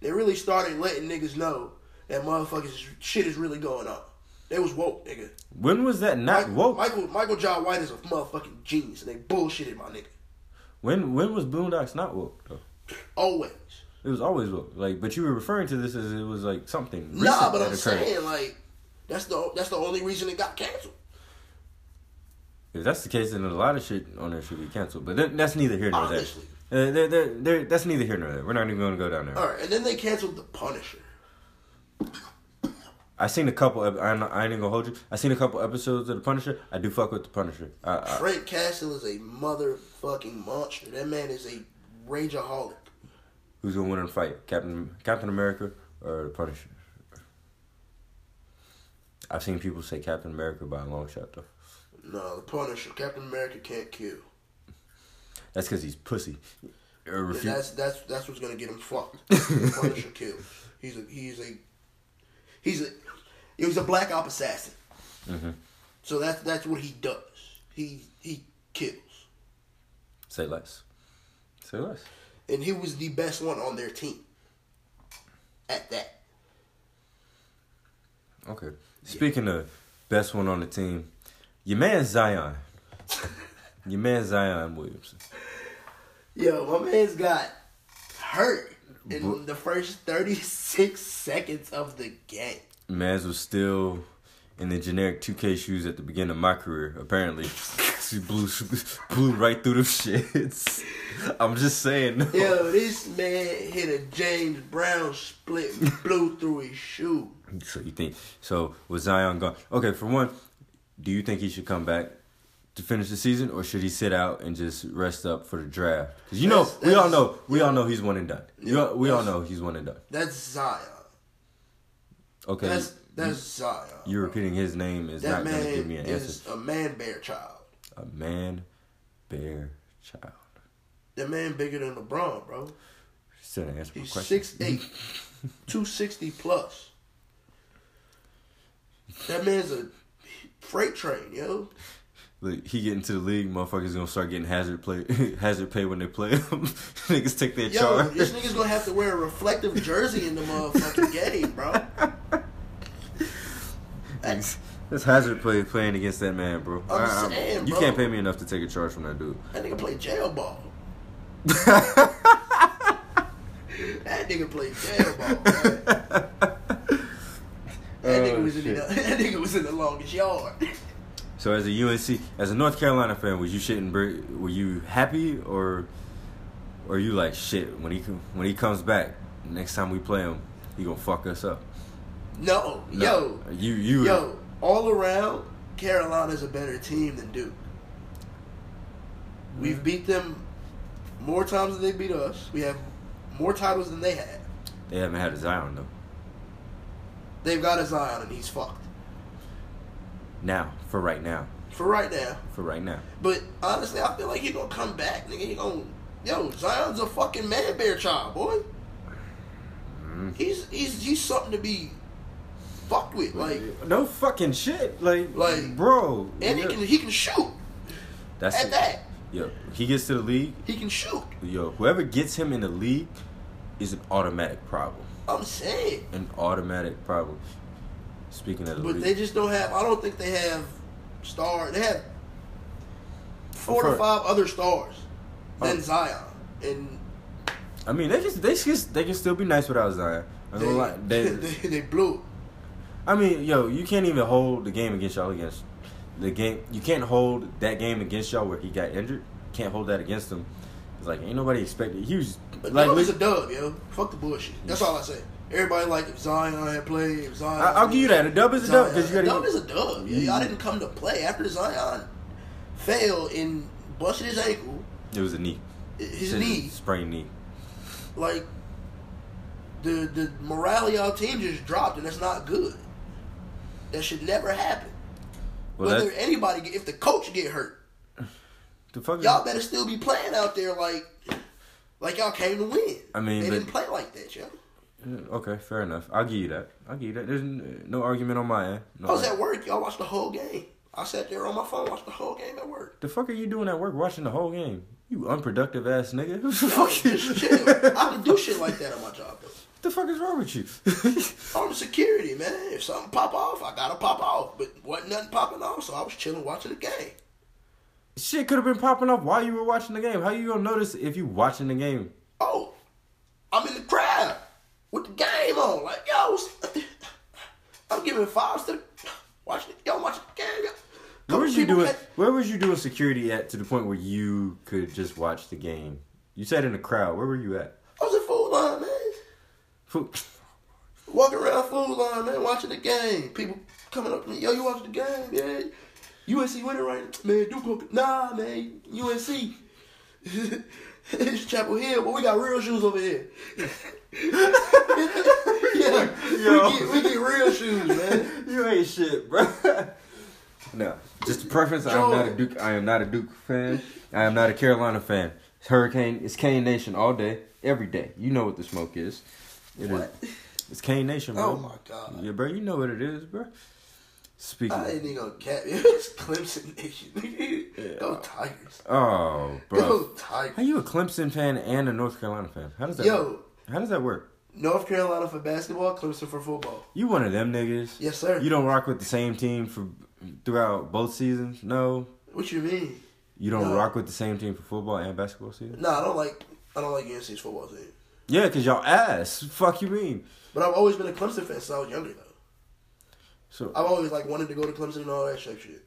They really started letting niggas know that motherfuckers shit is really going on. They was woke, nigga. when was that not Michael, woke? Michael Michael John White is a motherfucking genius, and they bullshitted my nigga. When when was Boondocks not woke though? Always. It was always woke. Like, but you were referring to this as it was like something. Nah, but I'm occurred. saying like that's the that's the only reason it got canceled. If that's the case, then a lot of shit on there should be canceled. But that, that's neither here nor there. Honestly. Uh, they're, they're, they're, that's neither here nor there. We're not even going to go down there. All right, and then they canceled the Punisher. I seen a couple. ep- I ain't, I ain't gonna hold you. I seen a couple episodes of the Punisher. I do fuck with the Punisher. I, I, Frank Castle is a motherfucking monster. That man is a rageaholic. who's gonna win in the fight? Captain Captain America or the Punisher? I've seen people say Captain America by a long shot though. No, the Punisher. Captain America can't kill. That's because he's pussy. Or refu- that's that's that's what's gonna get him fucked. Punisher kills. He's a he's a he's a he was a black op assassin. Mhm. So that's that's what he does. He he kills, Say less. Say less. and he was the best one on their team. At that, Okay. Speaking of best one on the team, your man Zion. your man Zion Williamson. yo, my man's got hurt in the first thirty six seconds of the game. Mans was still in the generic 2K shoes at the beginning of my career, apparently. she blew, blew right through them shits. I'm just saying. Yo, this man hit a James Brown split and blew through his shoe. So you think, so was Zion gone? Okay, for one, do you think he should come back to finish the season or should he sit out and just rest up for the draft? Because you know, we all know, we all know he's one and done. Yeah, all- we all know he's one and done. That's Zion. Okay. That's that's Zion. you repeating his name is that not going to give me an is answer. a man bear child. A man, bear, child. That man bigger than LeBron, bro. Still didn't answer my He's question. 6'8", 260 plus. That man's a freight train, yo. Look, he get into the league, motherfuckers gonna start getting hazard play, hazard pay when they play him. Niggas take their Yo, charge. this nigga's gonna have to wear a reflective jersey in the motherfucking game, bro. That's that's hazard play playing against that man, bro. I'm I- saying, you bro. can't pay me enough to take a charge from that dude. That nigga play jail ball. That nigga play jail ball. That nigga Oh, was in the, that nigga was in the longest yard. So as a UNC, as a North Carolina fan, was you shitting? Were you happy or, or you like shit when he when he comes back next time we play him, he gonna fuck us up? No, No. yo, you you yo, all around, Carolina's a better team than Duke. We've beat them more times than they beat us. We have more titles than they have. they haven't had a Zion though. They've got a Zion and he's fucked Now for right now, for right now. for right now. But honestly, I feel like he gonna come back, nigga. He gonna yo Zion's a fucking man bear child, boy. Mm. He's he's he's something to be fucked with, like. no fucking shit, like Like, bro. And he can he can shoot That's at it. that. Yo, he gets to the league. He can shoot. Yo, whoever gets him in the league is an automatic problem. I'm saying. An automatic problem. Speaking of the But league, they just don't have. I don't think they have star. They have four to five other stars oh. than Oh. Zion, and I mean, they just they just they can still be nice without Zion. They. They, they, they blew. I mean, yo, you can't even hold the game against y'all against the game. You can't hold that game against y'all where he got injured. Can't hold that against him. It's like ain't nobody expected. He was But like, is a dub, yo. Fuck the bullshit. That's all I say. Everybody like if Zion had played. If Zion, I, will give you that. A dub is a dub because you a got dub is a dub. Yeah, y'all mm-hmm. didn't come to play after Zion failed and busted his ankle. It was a knee. His knee, sprained knee. like the the morale of y'all team just dropped, and that's not good. That should never happen. Well, Whether anybody, get, if the coach get hurt, the fuck. y'all better still be playing out there like like y'all came to win. I mean, they but- didn't play like that, yo. Okay, fair enough. I'll give you that. I'll give you that. There's no argument on my end. No I was at work, y'all watched the whole game. I sat there on my phone, watched the whole game at work. The fuck are you doing at work watching the whole game? You unproductive ass nigga. Who the I fuck chill. I can do shit like that on my job though. The fuck is wrong with you? I'm security, man. If something pop off, I gotta pop off. But wasn't nothing popping off, so I was chilling watching the game. Shit could have been popping off while you were watching the game. How you gonna notice if you watching the game? Oh, I'm in the crowd with the game on. Like, yo, I'm giving fives to the, watching. Yo, watching the game. Yo. Where was you doing? had- Where was you doing security at to the point where you could just watch the game? You said in the crowd. Where were you at? I was at full line, man. Fu- Walking around food line, man, watching the game. People coming up to me, yo, you watching the game, man? UNC winning right now. Man, Duke, hope- nah, man, UNC. it's Chapel Hill, but we got real shoes over here. yeah, Yo. We, get, we get real shoes, man. You ain't shit, bro. no, just a preference. I am not a Duke. I am not a Duke fan. I am not a Carolina fan. It's Hurricane. It's Kane Nation all day, every day. You know what the smoke is. It is. What? It's Kane Nation, bro. Oh my god. Yeah, bro. You know what it is, bro. Speaking. I ain't even gonna cap it. It's Clemson Nation. Go Tigers. oh, bro. Go How Tigers. you a Clemson fan and a North Carolina fan? How does that? Yo. Work? How does that work? North Carolina for basketball, Clemson for football. You one of them niggas? Yes, sir. You don't rock with the same team for throughout both seasons? No. What you mean? You don't No. rock with the same team for football and basketball season? Nah, I don't like I don't like UNC's football team. Yeah, cause y'all ass. Fuck you mean? But I've always been a Clemson fan since I was younger, though. So I've always like wanted to go to Clemson and all that shit. shit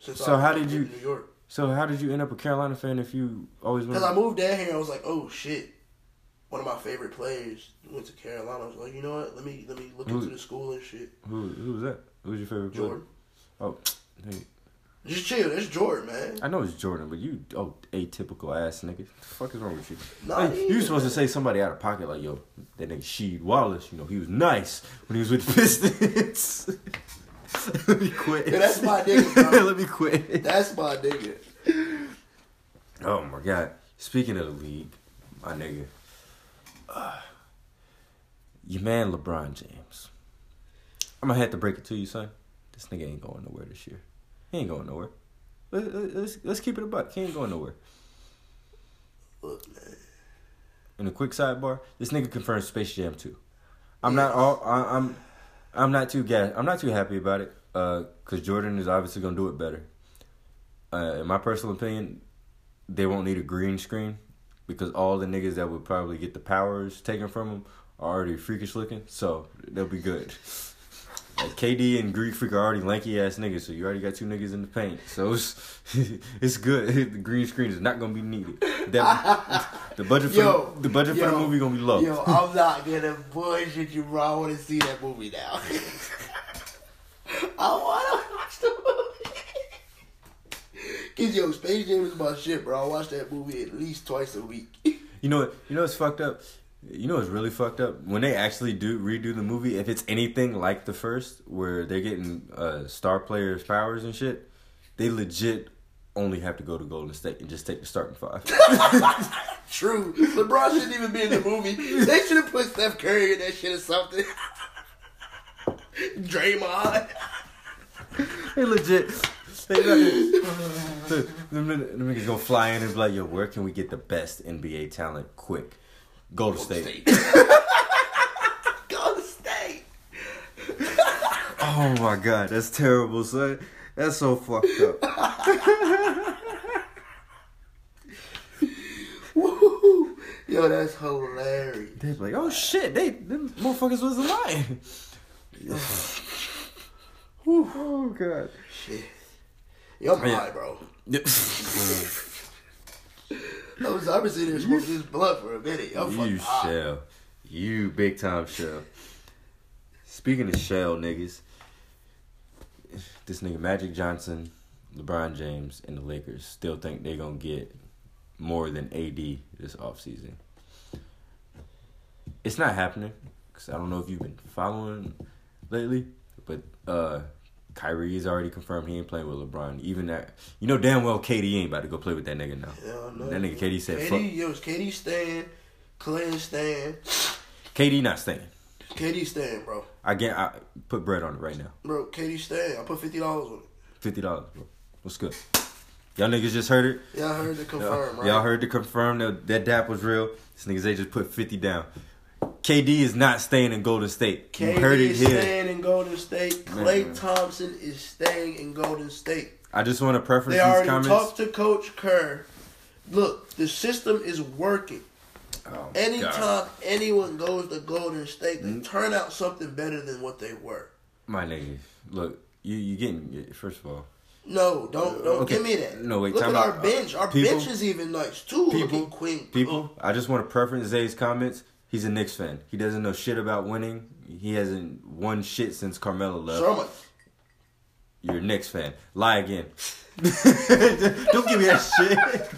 since So I how did you- New York? so how did you end up a Carolina fan if you always Because? I moved down here, I was like, oh shit. One of my favorite players went to Carolina. I was like, you know what? Let me let me look Who- into the school and shit. Who who was that? Who was your favorite player? Jordan, Oh, hey, just chill. That's Jordan, man. I know it's Jordan, but you oh atypical ass nigga. What the fuck is wrong with you? Nah, Hey, you supposed to say somebody out of pocket like yo, that nigga Sheed Wallace. You know he was nice when he was with the Pistons. Let me quit. Yeah, that's my nigga, bro. Let me quit. That's my nigga. Oh my god. Speaking of the league, my nigga. Uh, your man LeBron James. I'm gonna have to break it to you, son. This nigga ain't going nowhere this year. He ain't going nowhere. Let, let- let's, let's keep it a buck. He ain't going nowhere. In a quick sidebar, this nigga confirmed Space Jam 2. I'm not all I, I'm I'm not too gas I'm not too happy about it. Uh, cause Jordan is obviously gonna do it better. Uh, in my personal opinion, they won't need a green screen because all the niggas that would probably get the powers taken from them are already freakish looking, so they'll be good. KD and Greek Freak are already lanky ass niggas, so you already got two niggas in the paint, so it's it's good. The green screen is not gonna be needed. That, the budget for Yo, the, the budget for the movie gonna be low. Yo, I'm not gonna bullshit you, bro. I want to see that movie now. I want to watch the movie. Cause yo, Space Jam is my shit, bro. I watch that movie at least twice a week. You know what? You know what's fucked up. You know what's really fucked up when they actually do redo the movie. If it's anything like the first, where they're getting uh, star players' powers and shit, they legit only have to go to Golden State and just take the starting five. True. LeBron shouldn't even be in the movie. They should have put Steph Curry in that shit or something. Draymond. they legit. They the, them, them niggas gonna fly in and be like, "Yo, where can we get the best NBA talent quick? Golden State." Golden State. Oh my god, that's terrible, son. That's so fucked up. Woo. Yo, that's hilarious. They be like, oh shit, they them motherfuckers was lying. Oh god. Shit. Yo, I'm high, bro. I was, I've been sitting there smoking this blunt for a minute. I'm you high. shell. You big time shell. Speaking of shell niggas, this nigga Magic Johnson, LeBron James, and the Lakers still think they gonna get more than AD this offseason. It's not happening because I don't know if you've been following lately, but uh, Kyrie's already confirmed he ain't playing with LeBron. Even that, you know damn well KD ain't about to go play with that nigga now. Hell no. That nigga KD said, KD, "Fuck." yo, KD staying, Clay staying, KD not staying. KD staying, bro. I get. I put bread on it right now. Bro, KD staying. I put fifty dollars on it. Fifty dollars, bro. What's good? Y'all niggas just heard it. Y'all heard the confirm, right? Y'all heard the confirm that that dap was real. This niggas they just put fifty down. KD is not staying in Golden State. KD you heard it is here. staying in Golden State. Clay Man. Thompson is staying in Golden State. I just want to preference They these already comments. talked to Coach Kerr. Look, the system is working. Oh, my God. Anytime anyone goes to Golden State, they mm. turn out something better than what they were. my nigga, look, you you getting first of all. No, don't don't Okay. give me that. No, wait, Look time at out. our bench. Our People- bench is even nice too. People, people, I just want to preference Zay's comments. He's a Knicks fan. He doesn't know shit about winning. He hasn't won shit since Carmelo left. I'm You're a Knicks fan. Lie again. Don't give me that shit.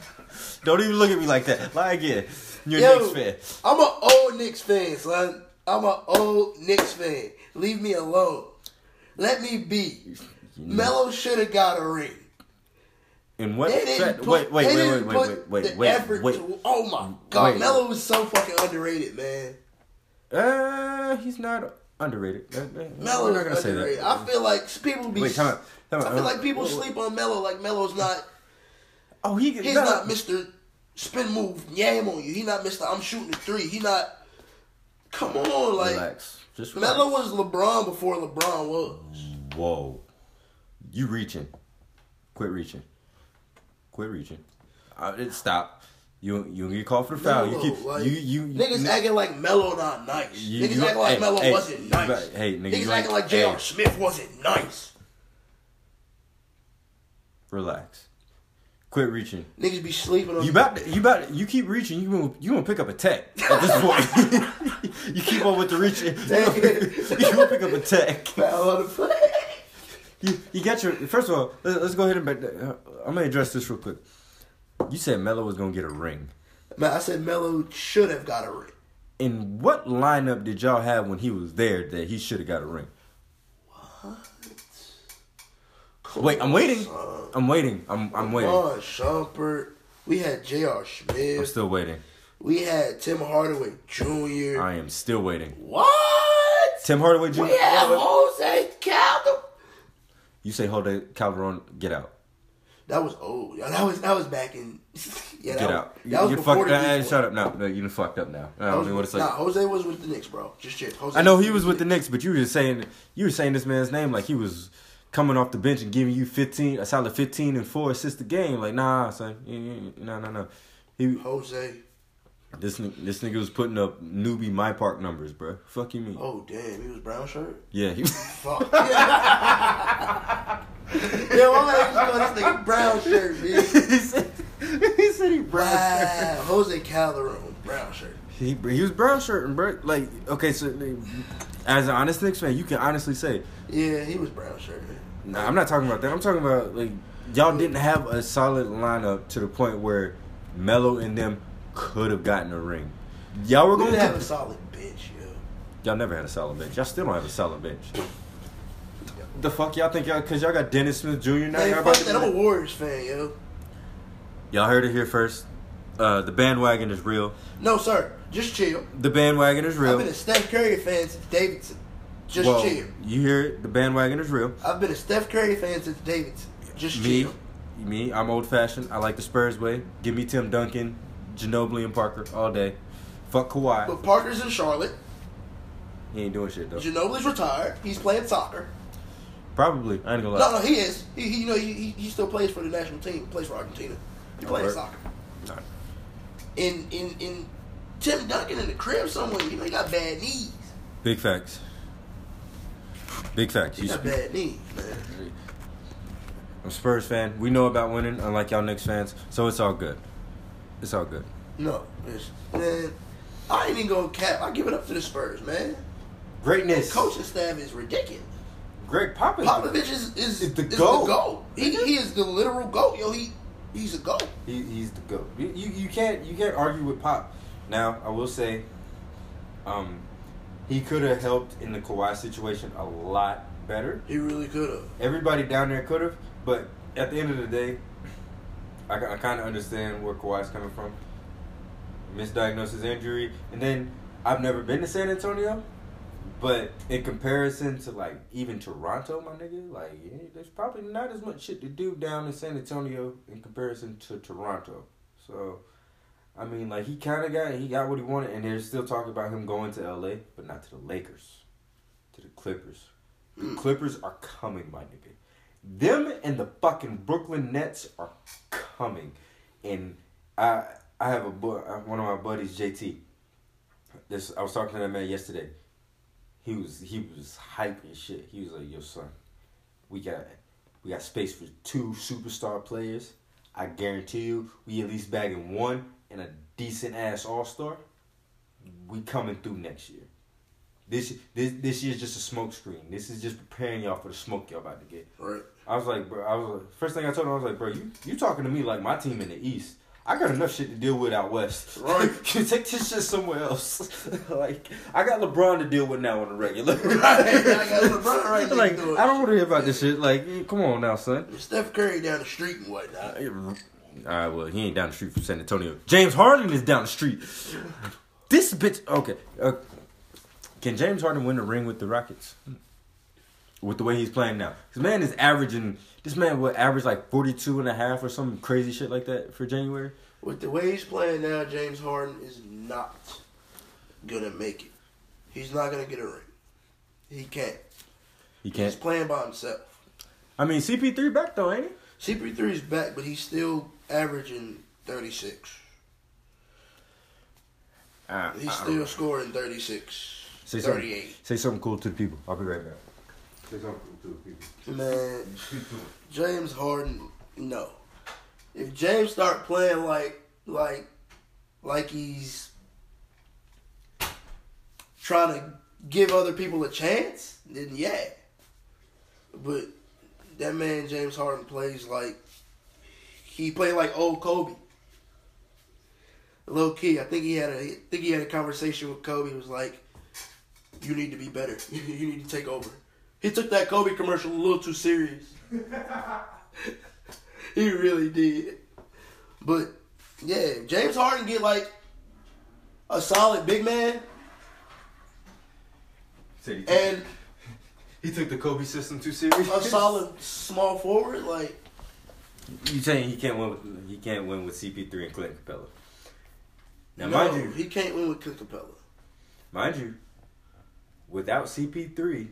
Don't even look at me like that. Lie again. You're a Knicks fan. I'm an old Knicks fan, son. I'm an old Knicks fan. Leave me alone. Let me be. Melo should have got a ring. In what? Didn't put, wait, wait, wait, wait, wait, wait, the wait, effort wait. to. Oh my god, Wait. Melo was so fucking underrated, man. Uh, he's not underrated. Uh, uh, Melo not gonna say that. I feel like people be. Wait, time out. Time out. I feel like Uh, people wait, sleep on Melo. Like Melo's not. Oh, he He's no, not Mister Spin Move Yam on you. He not Mister I'm shooting the three. He not. Come on, like Relax. Just relax. Melo was LeBron before LeBron was. Whoa. You reaching. Quit reaching. Quit reaching. It, stop. You you get called for the foul. Melo, you keep like, you you niggas acting like Melo not nice. You- niggas acting like hey, Melo hey, wasn't nice. hey, nigga, niggas acting like- like J.R. hey. Smith wasn't nice. relax. Quit reaching. Niggas be sleeping on You about to, you about to, you keep reaching. You gonna you gonna pick up a tech at this point. you keep on with the reaching. You gonna pick up a tech. foul on the play. You, you got your first of all. Let's, let's go ahead and. I'm gonna address this real quick. You said Melo was gonna get a ring. Man, I said Melo should have got a ring. In what lineup did y'all have when he was there that he should have got a ring? Come Wait, I'm waiting. son. I'm waiting. I'm I'm waiting. Come on, Shumpert. We had J.R. I'm Smith. still waiting. We had Tim Hardaway Jr. I am still waiting. What? Tim Hardaway Jr. We had Jose Calderon. You say hold it, Calderon, get out. That was old. Yeah, that was that was back in. Yeah, that Get was, out. That was you before fucked. the Knicks won. shut up now. No, you fucked up now. I don't was- know what it's nah, like. Jose was with the Knicks, bro. Just chill. Jose I know he was with the Knicks, but you were just saying you were saying this man's name like he was coming off the bench and giving you fifteen, a solid fifteen and four assists a game. Like nah, son, no, no, no. He Jose. This this nigga was putting up newbie my park numbers, bro. Fuck you mean? Oh damn, he was brown shirt. Yeah, he, was. Fuck. Yo, I'm like, call this nigga brown shirt, bitch. he said he said he brown. Wow, Jose Calderon, brown shirt. He he was brown shirt and bro. Like okay, so as an honest Knicks fan, you can honestly say, Yeah, he was brown shirt. nah, I'm not talking about that. I'm talking about like y'all didn't have a solid lineup to the point where Melo and them could have gotten a ring. Y'all were going didn't have a solid bench, yo. Y'all never had a solid bench. Y'all still don't have a solid bench. The fuck y'all think y'all? Cause y'all got Dennis Smith Jr. now. Hey, y'all, fuck that. to, I'm a Warriors fan, yo. y'all heard it here first. Uh, the bandwagon is real. No, sir. Just chill. The bandwagon is real. I've been a Steph Curry fan since Davidson. Just Whoa, chill. You hear it? The bandwagon is real. I've been a Steph Curry fan since Davidson. Just Me, chill. me, I'm old fashioned. I like the Spurs way. Give me Tim Duncan, Ginobili, and Parker all day. Fuck Kawhi. But Parker's in Charlotte. He ain't doing shit though. Ginobili's retired. He's playing soccer. Probably. I ain't gonna lie. no, no, he is. He, he you know, he, he still plays for the national team. He plays for Argentina. He plays soccer. In in in Tim Duncan in the crib somewhere. You know, he got bad knees. Big facts. Big facts. He got speak. bad knees, man. I'm a Spurs fan. We know about winning, unlike y'all Knicks fans. So it's all good. It's all good. No, it's, man. I ain't even gonna cap. I give it up to the Spurs, man. Greatness. Coaching staff is ridiculous. Gregg Popovich. Popovich is is, Is the is GOAT. the goat. He, he is the literal goat. Yo, he he's a goat. He, he's the goat. You, you you can't you can't argue with Pop. Now I will say, um, he could have helped in the Kawhi situation a lot better. He really could have. Everybody down there could have, but at the end of the day, I, I kind of understand where Kawhi's coming from. Misdiagnosis injury, and then I've never been to San Antonio, but in comparison to like even Toronto, my nigga, like yeah, there's probably not as much shit to do down in San Antonio in comparison to Toronto. So, I mean, like he kind of got he got what he wanted, and they're still talking about him going to L.A., but not to the Lakers, to the Clippers. The Mm. Clippers are coming, my nigga. Them and the fucking Brooklyn Nets are coming, and I I have a uh, one of my buddies, JT. This I was talking to that man yesterday. He was he was hyping shit. He was like, "Yo, son, we got we got space for two superstar players. I guarantee you, we at least bagging one and a decent ass all star. We coming through next year. This this this year's just a smoke screen. This is just preparing y'all for the smoke y'all about to get." Right. I was like, bro, I was like, first thing I told him, I was like, bro, you you talking to me like my team in the East. I got enough shit to deal with out west. Right. you take this shit somewhere else. like I got LeBron to deal with now on the regular. Right. I got LeBron right like I don't want to hear about this shit. Like, eh, come on now, son. Steph Curry down the street and whatnot. All right, well, he ain't down the street from San Antonio. James Harden is down the street. This bitch. Okay. Uh, can James Harden win a ring with the Rockets? With the way he's playing now. This man is averaging. This man would average like 42 and a half or some crazy shit like that for January. With the way he's playing now, James Harden is not gonna make it. He's not gonna get a ring. He can't. He can't. He's playing by himself. I mean, CP3 back though, ain't he? CP3 is back, but he's still averaging 36. Uh, He's still scoring 36, Say something. 38. Say something cool to the people. I'll be right back. Say something to the people. Man, James Harden, no. If James start playing like like like he's trying to give other people a chance, then yeah. But that man James Harden plays like he played like old Kobe. Low key, I think he had a I think he had a conversation with Kobe. It was like, "You need to be better. you need to take over." He took that Kobe commercial a little too serious. he really did. But yeah, James Harden get like a solid big man Say he, and he took the Kobe system too serious. a solid small forward, like You saying he can't win with he can't win with CP3 and Clint Capela? Now, no, mind you, he can't win with Clint Capela. mind you, without CP3,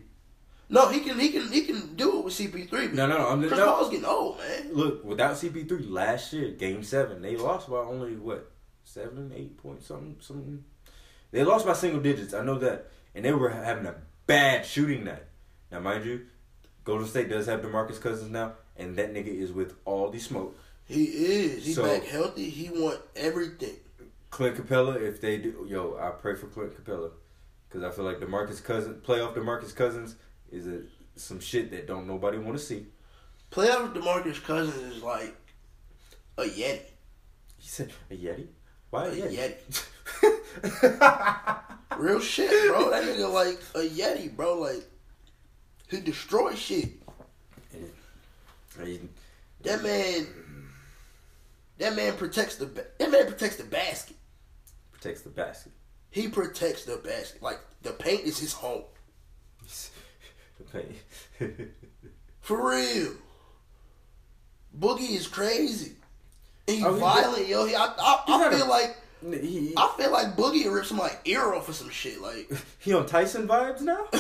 No, he can he can he can do it with CP3. no, no, no, I'm Chris no. Paul's getting old, man. Look, without CP3 last year, Game Seven, they lost by only what seven, eight points, something, something. They lost by single digits. I know that, and they were having a bad shooting night. Now, mind you, Golden State does have Demarcus Cousins now, and that nigga is with all the smoke. He is. He's So- back healthy. He want everything. Clint Capela, if they do, yo, I pray for Clint Capela, because I feel like Demarcus Cousins, playoff Demarcus Cousins, is it some shit that don't nobody want to see. Playoff Demarcus Cousins is like a yeti. He said a Yeti. Why a A Yeti? Real shit, bro. That nigga like a yeti, bro. Like he destroys shit. He- That man. That man protects the. That man protects the basket. protects the basket. He protects the basket. Like the paint is his home. The paint. For real. Boogie is crazy. And he Oh, he- violent, yo. He, I, I, He's I not a- feel like he, I feel like Boogie ripped some like ear off or some shit. Like he on Tyson vibes now.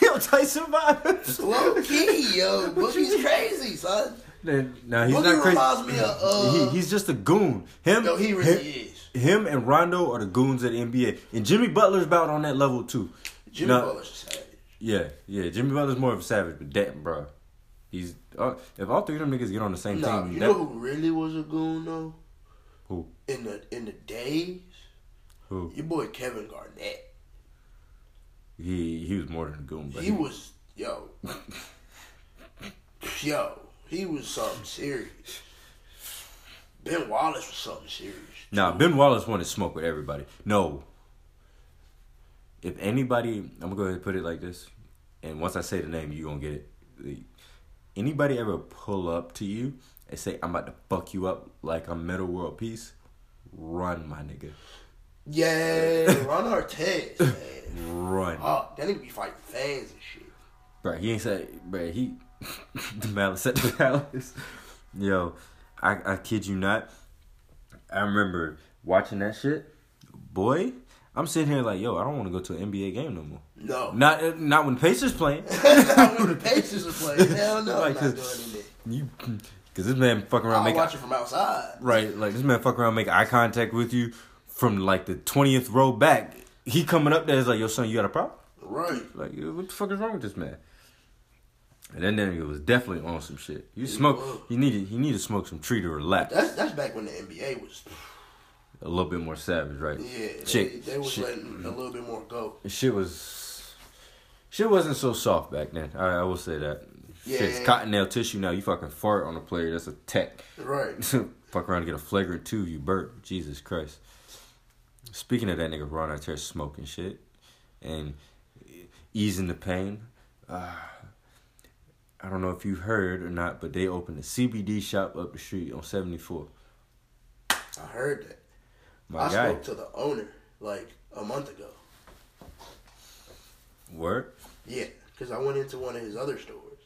he on Tyson vibes. low key, yo. Boogie's crazy, son. No, he's Boogie not crazy. reminds me of uh, he, he's just a goon. Him, yo. He really him, is. him and Rondo are the goons of the NBA, and Jimmy Butler's about on that level too. Jimmy No, Butler's a savage. Yeah, yeah. Jimmy Butler's more of a savage, but damn, bro, he's uh, if all three of them niggas get on the same Nah, team, you that, know who really was a goon though? Who? In the in the days, who your boy Kevin Garnett. he he was more than a goon, but He was yo, yo. He was something serious. Ben Wallace was something serious. Now Ben Wallace wanted to smoke with everybody. No. If anybody, I'm gonna go ahead and put it like this, and once I say the name, you gonna get it. Anybody ever pull up to you and say, "I'm about to fuck you up like I'm Metta World Peace"? Run, my nigga. Yeah, Ron Artest, man. Run. Oh, that nigga be fighting fans and shit. Bro, he ain't say, bro, he, the malice at the palace. Yo, I, I kid you not. I remember watching that shit. Boy, I'm sitting here like, yo, I don't want to go to an NBA game no more. No. Not not when Pacers playing. Not when the Pacers are playing. Hell no, Like, I'm not 'cause- doing it. You, cause this man fuck around I'll make watch it from outside. right, like this man fuck around make eye contact with you from like the twentieth row back. He coming up there is like, yo, son, you got a problem? Right. Like, what the fuck is wrong with this man? And then nigga was definitely on some shit. You smoke, he needed, he needed to smoke some tree to relax. That's that's back when the NBA was. A little bit more savage, right? Yeah, Chick, they, they was shit. letting a little bit more go. shit was, shit wasn't so soft back then. I, I will say that. Yeah. Shit's cottonelle tissue now. You fucking fart on a player. That's a tech. Right. Fuck around and get a flagrant two, you burp. Jesus Christ. Speaking of that nigga Ron Artest smoking shit and easing the pain, uh, I don't know if you heard or not, but they opened a CBD shop up the street on 74. I heard that. My I guy. spoke to the owner like a month ago. Word? Yeah, because I went into one of his other stores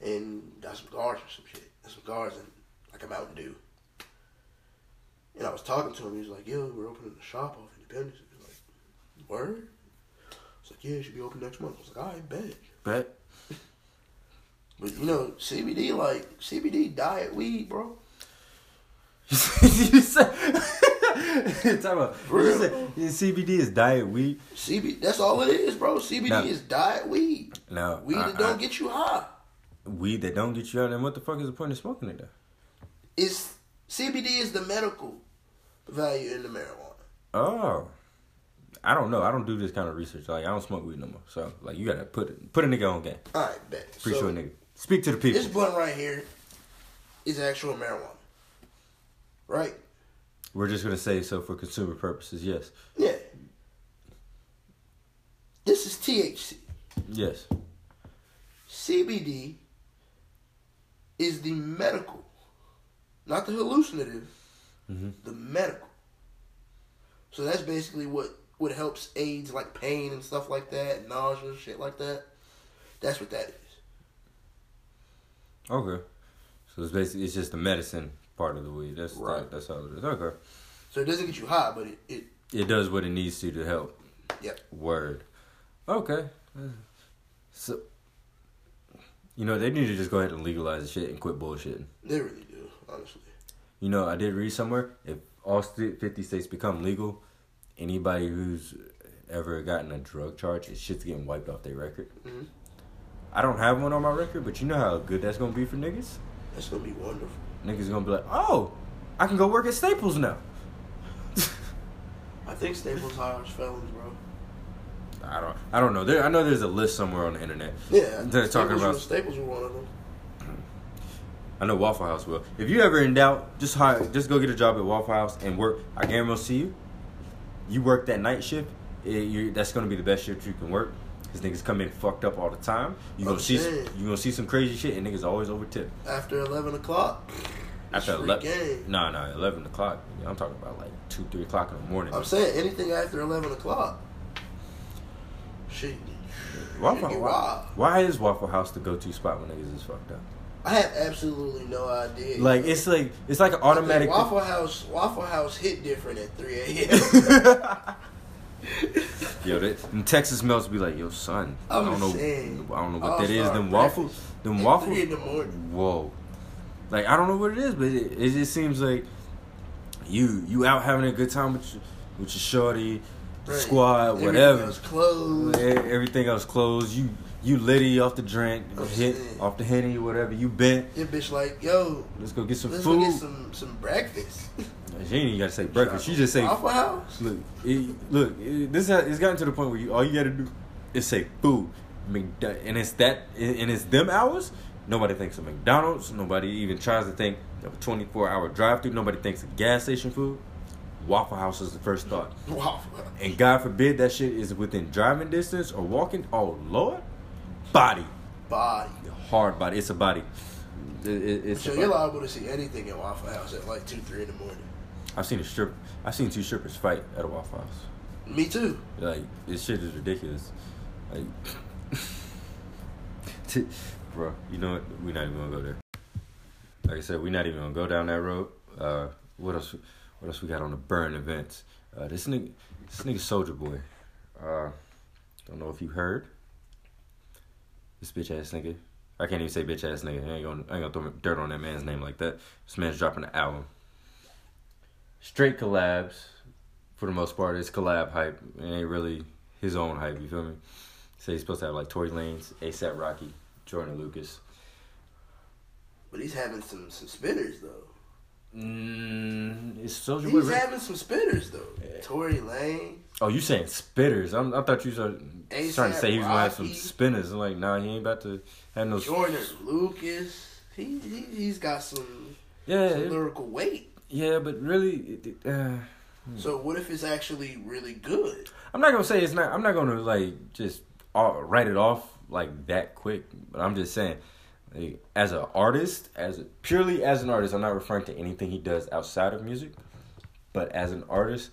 and got some guards or some shit. Got some guards and like a Mountain Dew. And I was talking to him. He was like, "Yo, we're opening the shop off Independence." He was like, "Word?" I was like, "Yeah, it should be open next month." I was like, "I bet." Bet. But you know, CBD like CBD diet weed, bro. you said, talk about, For you real? CBD is diet weed. CBD, that's all it is, bro. CBD is diet weed. No, Weed I- that don't I- get you high. weed that don't get you out. Then what the fuck is the point of smoking it? Though? It's CBD is the medical value in the marijuana. Oh, I don't know. I don't do this kind of research. Like I don't smoke weed no more. So like you gotta put it, put a nigga on game. All right, bet. Pretty so, sure nigga. Speak to the people. This blunt right here is actual marijuana, right? We're just gonna say so for consumer purposes. Yes, Yeah. This is THC. yes. CBD is the medical, not the hallucinative, Mhm. the medical. So that's basically what what helps aids like pain and stuff like that, nausea, shit like that. That's what that is. Okay. So it's basically it's just the medicine part of the weed. That's Right. that's how it is. Okay. So it doesn't get you high, but it, it It does what it needs to to help. Yep. Word. Okay. So. You know they need to just go ahead and legalize the shit and quit bullshitting. they really do, honestly. You know, I did read somewhere if all 50 states become legal, anybody who's ever gotten a drug charge, it's shit's getting wiped off their record. Mhm. I don't have one on my record, but you know how good that's gonna be for niggas? That's gonna be wonderful. Niggas gonna be like, oh, I can go work at Staples now. I think Staples hires felons, bro. I don't, I don't know. There, I know there's a list somewhere on the internet. Yeah, They're talking about- Staples were one of them. I know Waffle House will. If you ever in doubt, just hire, just go get a job at Waffle House and work. I guarantee you, you work that night shift. It, you that's gonna be the best shift you can work. Cause niggas come in fucked up all the time. You gonna I'm see, saying. you gonna see some crazy shit, and niggas always over tip. After eleven o'clock, After eleven, no, no, eleven o'clock. I'm talking about like two, three o'clock in the morning. I'm saying anything after eleven o'clock. Shit. Waffle, why is Waffle House the go-to spot when niggas is fucked up? I have absolutely no idea. Like it's like it's like an automatic. Waffle House. Waffle House hit different at three a.m. Yo, that, them Texas melts be like, yo, son. I I'm don't know. saying, I don't know what that is. Them waffles. Them waffles. three in the morning. Whoa. Like I don't know what it is, but it, it just seems like you you out having a good time with your, with your shorty, Right. squad, whatever. Everything whatever. else closed. Everything else closed. You you litty off the drink, I'm hit saying. off the henny, whatever. You bent. Your bitch like, yo, Let's go get some let's food. go get some some breakfast. She ain't even gotta say breakfast. She just say Waffle House. Look, it, look. It, this has, it's gotten to the point where you all you gotta do is say food. That- and it's that, and it's them hours. Nobody thinks of McDonald's. Nobody even tries to think of a 24 hour drive through. Nobody thinks of gas station food. Waffle House is the first thought. Waffle And God forbid that shit is within driving distance or walking. Oh, Lord. Body. Body. Hard body. It's a body. It- it- it's So you're body. liable to see anything at Waffle House at like two, three in the morning. I've seen a strip. I've seen two strippers fight at a Waffle House. Me too. Like this shit is ridiculous. Like, bro, you know what? We're not even gonna go there. Like I said, we're not even gonna go down that road. Uh, what else? What else we got on the burn events? Uh, this nigga, this nigga Soulja Boy. Uh, don't know if you heard. This bitch ass nigga. I can't even say bitch ass nigga. I ain't gonna, I ain't gonna throw dirt on that man's name like that. This man's dropping an album. Straight collabs for the most part, it's collab hype. It ain't really his own hype. You feel me? Say he's supposed to have like Tory Lanez, ASAP Rocky, Jordan Lucas. But he's having some some spitters though. Mm, Soulja He's having some spitters though. Yeah. Tory Lane. Oh, you saying spitters? I'm, I thought you were trying to say he was gonna have some spinners. I'm like, nah, he ain't about to have no. Jordan Lucas. He, he he's got some, Yeah, some it- lyrical weight. Yeah, but really, it, uh, So what if it's actually really good? I'm not gonna say it's not. I'm not gonna like just uh, write it off like that quick. But I'm just saying, like, as an artist, as a, purely as an artist, I'm not referring to anything he does outside of music. But as an artist,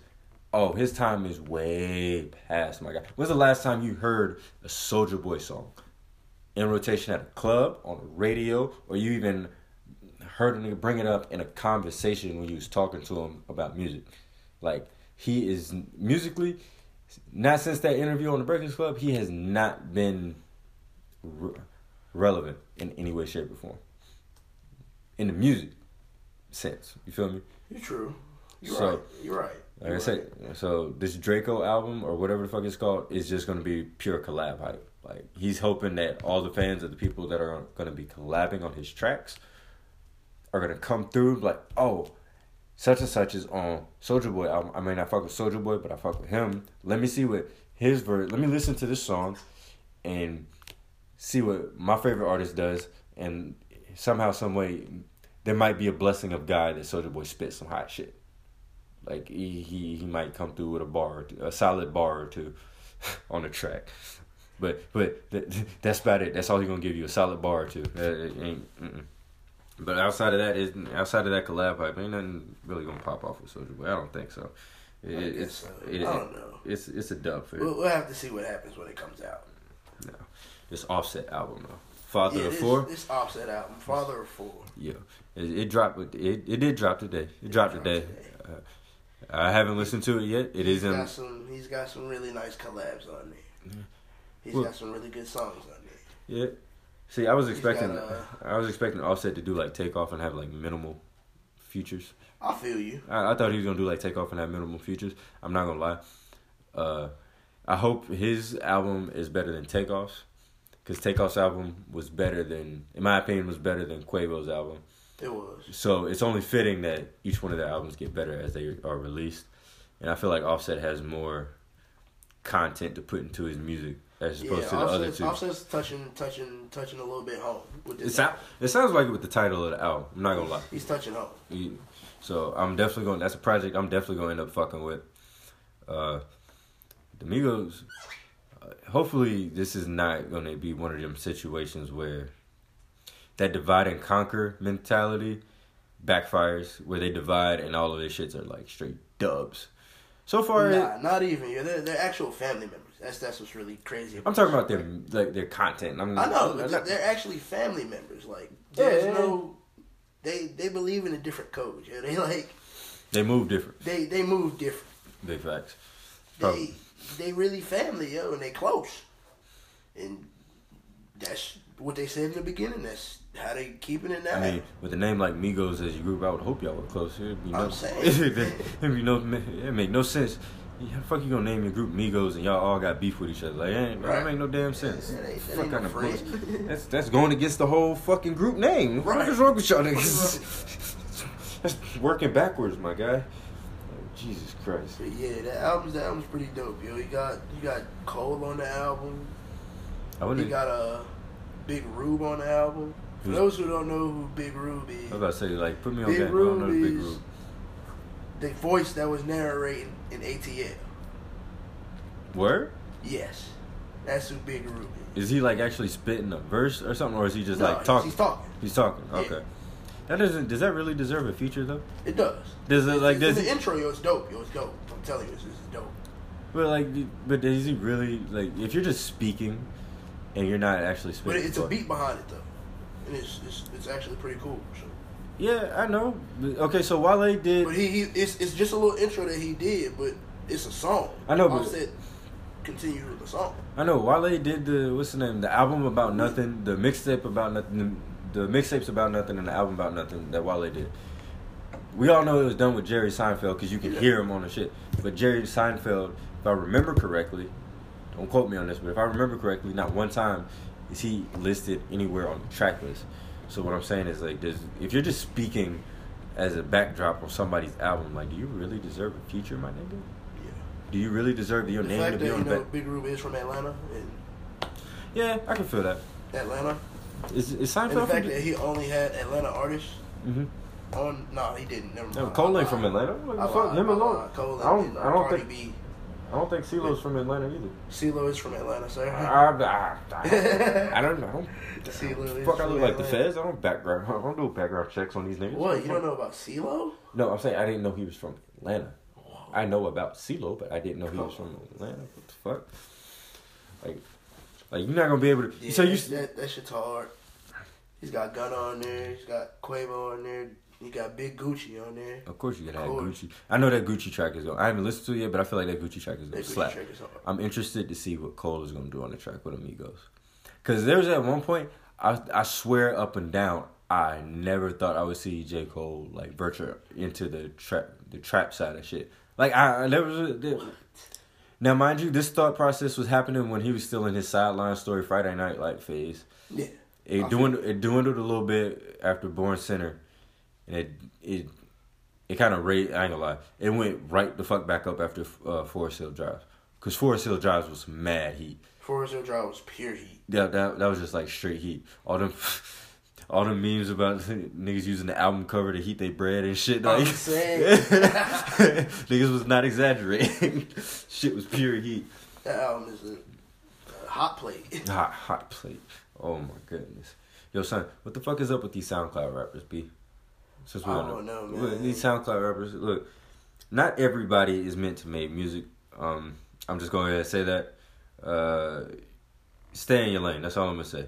oh, his time is way past. My God, when's the last time you heard a Soulja Boy song in rotation at a club, on the radio, or you even heard a nigga bring it up in a conversation when you was talking to him about music? Like he is musically, not since that interview on the Breakfast Club, he has not been re- relevant in any way, shape, or form. In the music sense, you feel me? You're true. You're So- right. You're right. Like I said, so this Drako album or whatever the fuck it's called is just gonna be pure collab hype. Like he's hoping that all the fans of the people that are gonna be collabing on his tracks are gonna come through like, oh, such and such is on Soulja Boy album. I may not fuck with Soulja Boy, but I fuck with him. Let me see what his verse. Let me listen to this song, and see what my favorite artist does, and somehow, some way, there might be a blessing of God that Soulja Boy spits some hot shit. Like he, he he might come through with a bar, two, a solid bar or two, on the track. But but th- that's about it. That's all he's gonna give you a solid bar or two. Uh, it ain't. Mm-mm. But outside of that, is outside of that collab hype, ain't nothing really gonna pop off with Soulja Boy. I don't think so. It, I it's so. it, I don't know. it's it's a dub for We'll, we'll have to see what happens when it comes out. no. it's Offset album though. Father yeah, of this, Four. This Offset album, Father of Four. Yeah, it, it dropped. It it did drop today. It dropped dropped today. today. Uh, I haven't listened to it yet. It He's is in. got some. He's got some really nice collabs on there. He's Well- got some really good songs on there. Yeah. See, I was expecting. got, uh, I was expecting Offset to do like Takeoff and have like minimal futures. I feel you. I, I thought he was gonna do like Takeoff and have minimal futures. I'm not gonna lie. Uh, I hope his album is better than Takeoff's, because Takeoff's album was better than, in my opinion, was better than Quavo's album. It was. So it's only fitting that each one of their albums get better as they are released. And I feel like Offset has more content to put into his music as Yeah, opposed to the other Offset's, two. Offset's touching, touching, touching a little bit home with this. It, sound, it sounds like it with the title of the album. I'm not gonna lie. He's touching home. He- So I'm definitely going. That's a project I'm definitely going to end up fucking with. Uh, the Migos. Uh, hopefully, this is not going to be one of them situations where that divide and conquer mentality backfires, where they divide and all of their shits are like straight dubs. So far, Nah, not even. Yeah, they're, they're actual family members. That's that's what's really crazy. I'm talking about their like their content. I'm, I know, I'm not- they're actually family members. Like, there's Yeah. no. They they believe in a different code. Yeah, they like they move different. they they move different. Big facts. They Probably. they really family, yo, and they close. And that's what they said in the beginning. That's how they keeping it now. I mean, with a name like Migos as your group, I would hope y'all were close. It'd be I'm saying. it'd be no, it make no sense. How the fuck you gonna name your group Migos and y'all all got beef with each other? Like, that, ain't, that Right. make no damn sense. That ain't- that fuck kind no of. That's that's going against the whole fucking group name. What Right. is wrong with y'all niggas? that's working backwards, my guy. Jesus Christ. But yeah, that album's that album's pretty dope, yo. You got you got Cole on the album. I You wouldn't. got a uh, Big Rube on the album. For those who don't know who Big Rube is, I was about to say like put me on Big game. I don't know Big Rube Rube. the voice that was narrating in ATL. Word? Yes, that's who Big Rube is. Is he like actually spitting a verse or something, or is he just No, like talking? He's talking. He's talking. Yeah. Okay. That doesn't. Does that really deserve a feature though? It does. Does it like does the intro? Yo, it's dope. Yo, it's dope. I'm telling you, this is dope. but like but is he really like if you're just speaking and you're not actually spitting, But it's a beat behind it though, and it's it's, it's actually pretty cool. So. Yeah, I know. Okay, so Wale did. But he, he it's it's just a little intro that he did, but it's a song. I know, but- Offset continues with the song. I know Wale did the what's the name? The album about nothing, the mixtape about nothing, the, the mixtapes about nothing, and the album about nothing that Wale did. We all know it was done with Jerry Seinfeld because you can Yeah. hear him on the shit. But Jerry Seinfeld, if I remember correctly, don't quote me on this, but if I remember correctly, not one time is he listed anywhere on the track list. So what I'm saying is like, if you're just speaking as a backdrop on somebody's album, like, do you really deserve a feature, my nigga? Yeah. Do you really deserve your The name to fact be that on you the know back? Big Rube is from Atlanta and Yeah, I can feel that. Atlanta, Is, is and the fact from? that he only had Atlanta artists Mm-hmm. on. No, he didn't. Never mind. No, Cole I ain't from. Atlanta. What the I fuck? him alone. I don't- I don't think- B. I don't think CeeLo's from Atlanta either. CeeLo is from Atlanta, sir. I, I, I, I don't know. CeeLo is Fuck, I look like the Atlanta. feds. I don't background. I don't do background checks on these niggas. What you don't know about CeeLo? No, I'm saying I didn't know he was from Atlanta. I know about CeeLo, but I didn't know he was from Atlanta. What the fuck? Like, like you're not gonna be able to. Yeah, so you. that that shit's hard. He's got Gunna on there. He's got Quavo on there. He got Big Gucci on there. Of course, you gotta have Gucci. I know that Gucci track is going. I haven't listened to it yet, but I feel like that Gucci track is gonna slap. track is. I'm interested to see what Cole is gonna do on the track with Amigos. Cause there was at one point, I I swear up and down, I never thought I would see J Cole like venture into the trap the trap side of shit. Like I was a, there, now mind you, this thought process was happening when he was still in his sideline story Friday Night Lights phase. Yeah. It I dwindled it dwindled a little bit after Born Sinner, and it it it kind of raised. I ain't gonna lie, it went right the fuck back up after uh, Forest Hill Drive, cause Forest Hill Drive was mad heat. Forest Hill Drive was pure heat. Yeah, that that was just like straight heat. All them. All the memes about niggas using the album cover to heat their bread and shit. Like, niggas was not exaggerating. shit was pure heat. That album is a, a hot plate. Hot, hot plate. Oh my goodness. Yo, son, what the fuck is up with these SoundCloud rappers, B? Since I don't know, Look, man. These SoundCloud rappers, look, not everybody is meant to make music. Um, I'm just going to say that. Uh, stay in your lane. That's all I'm gonna say.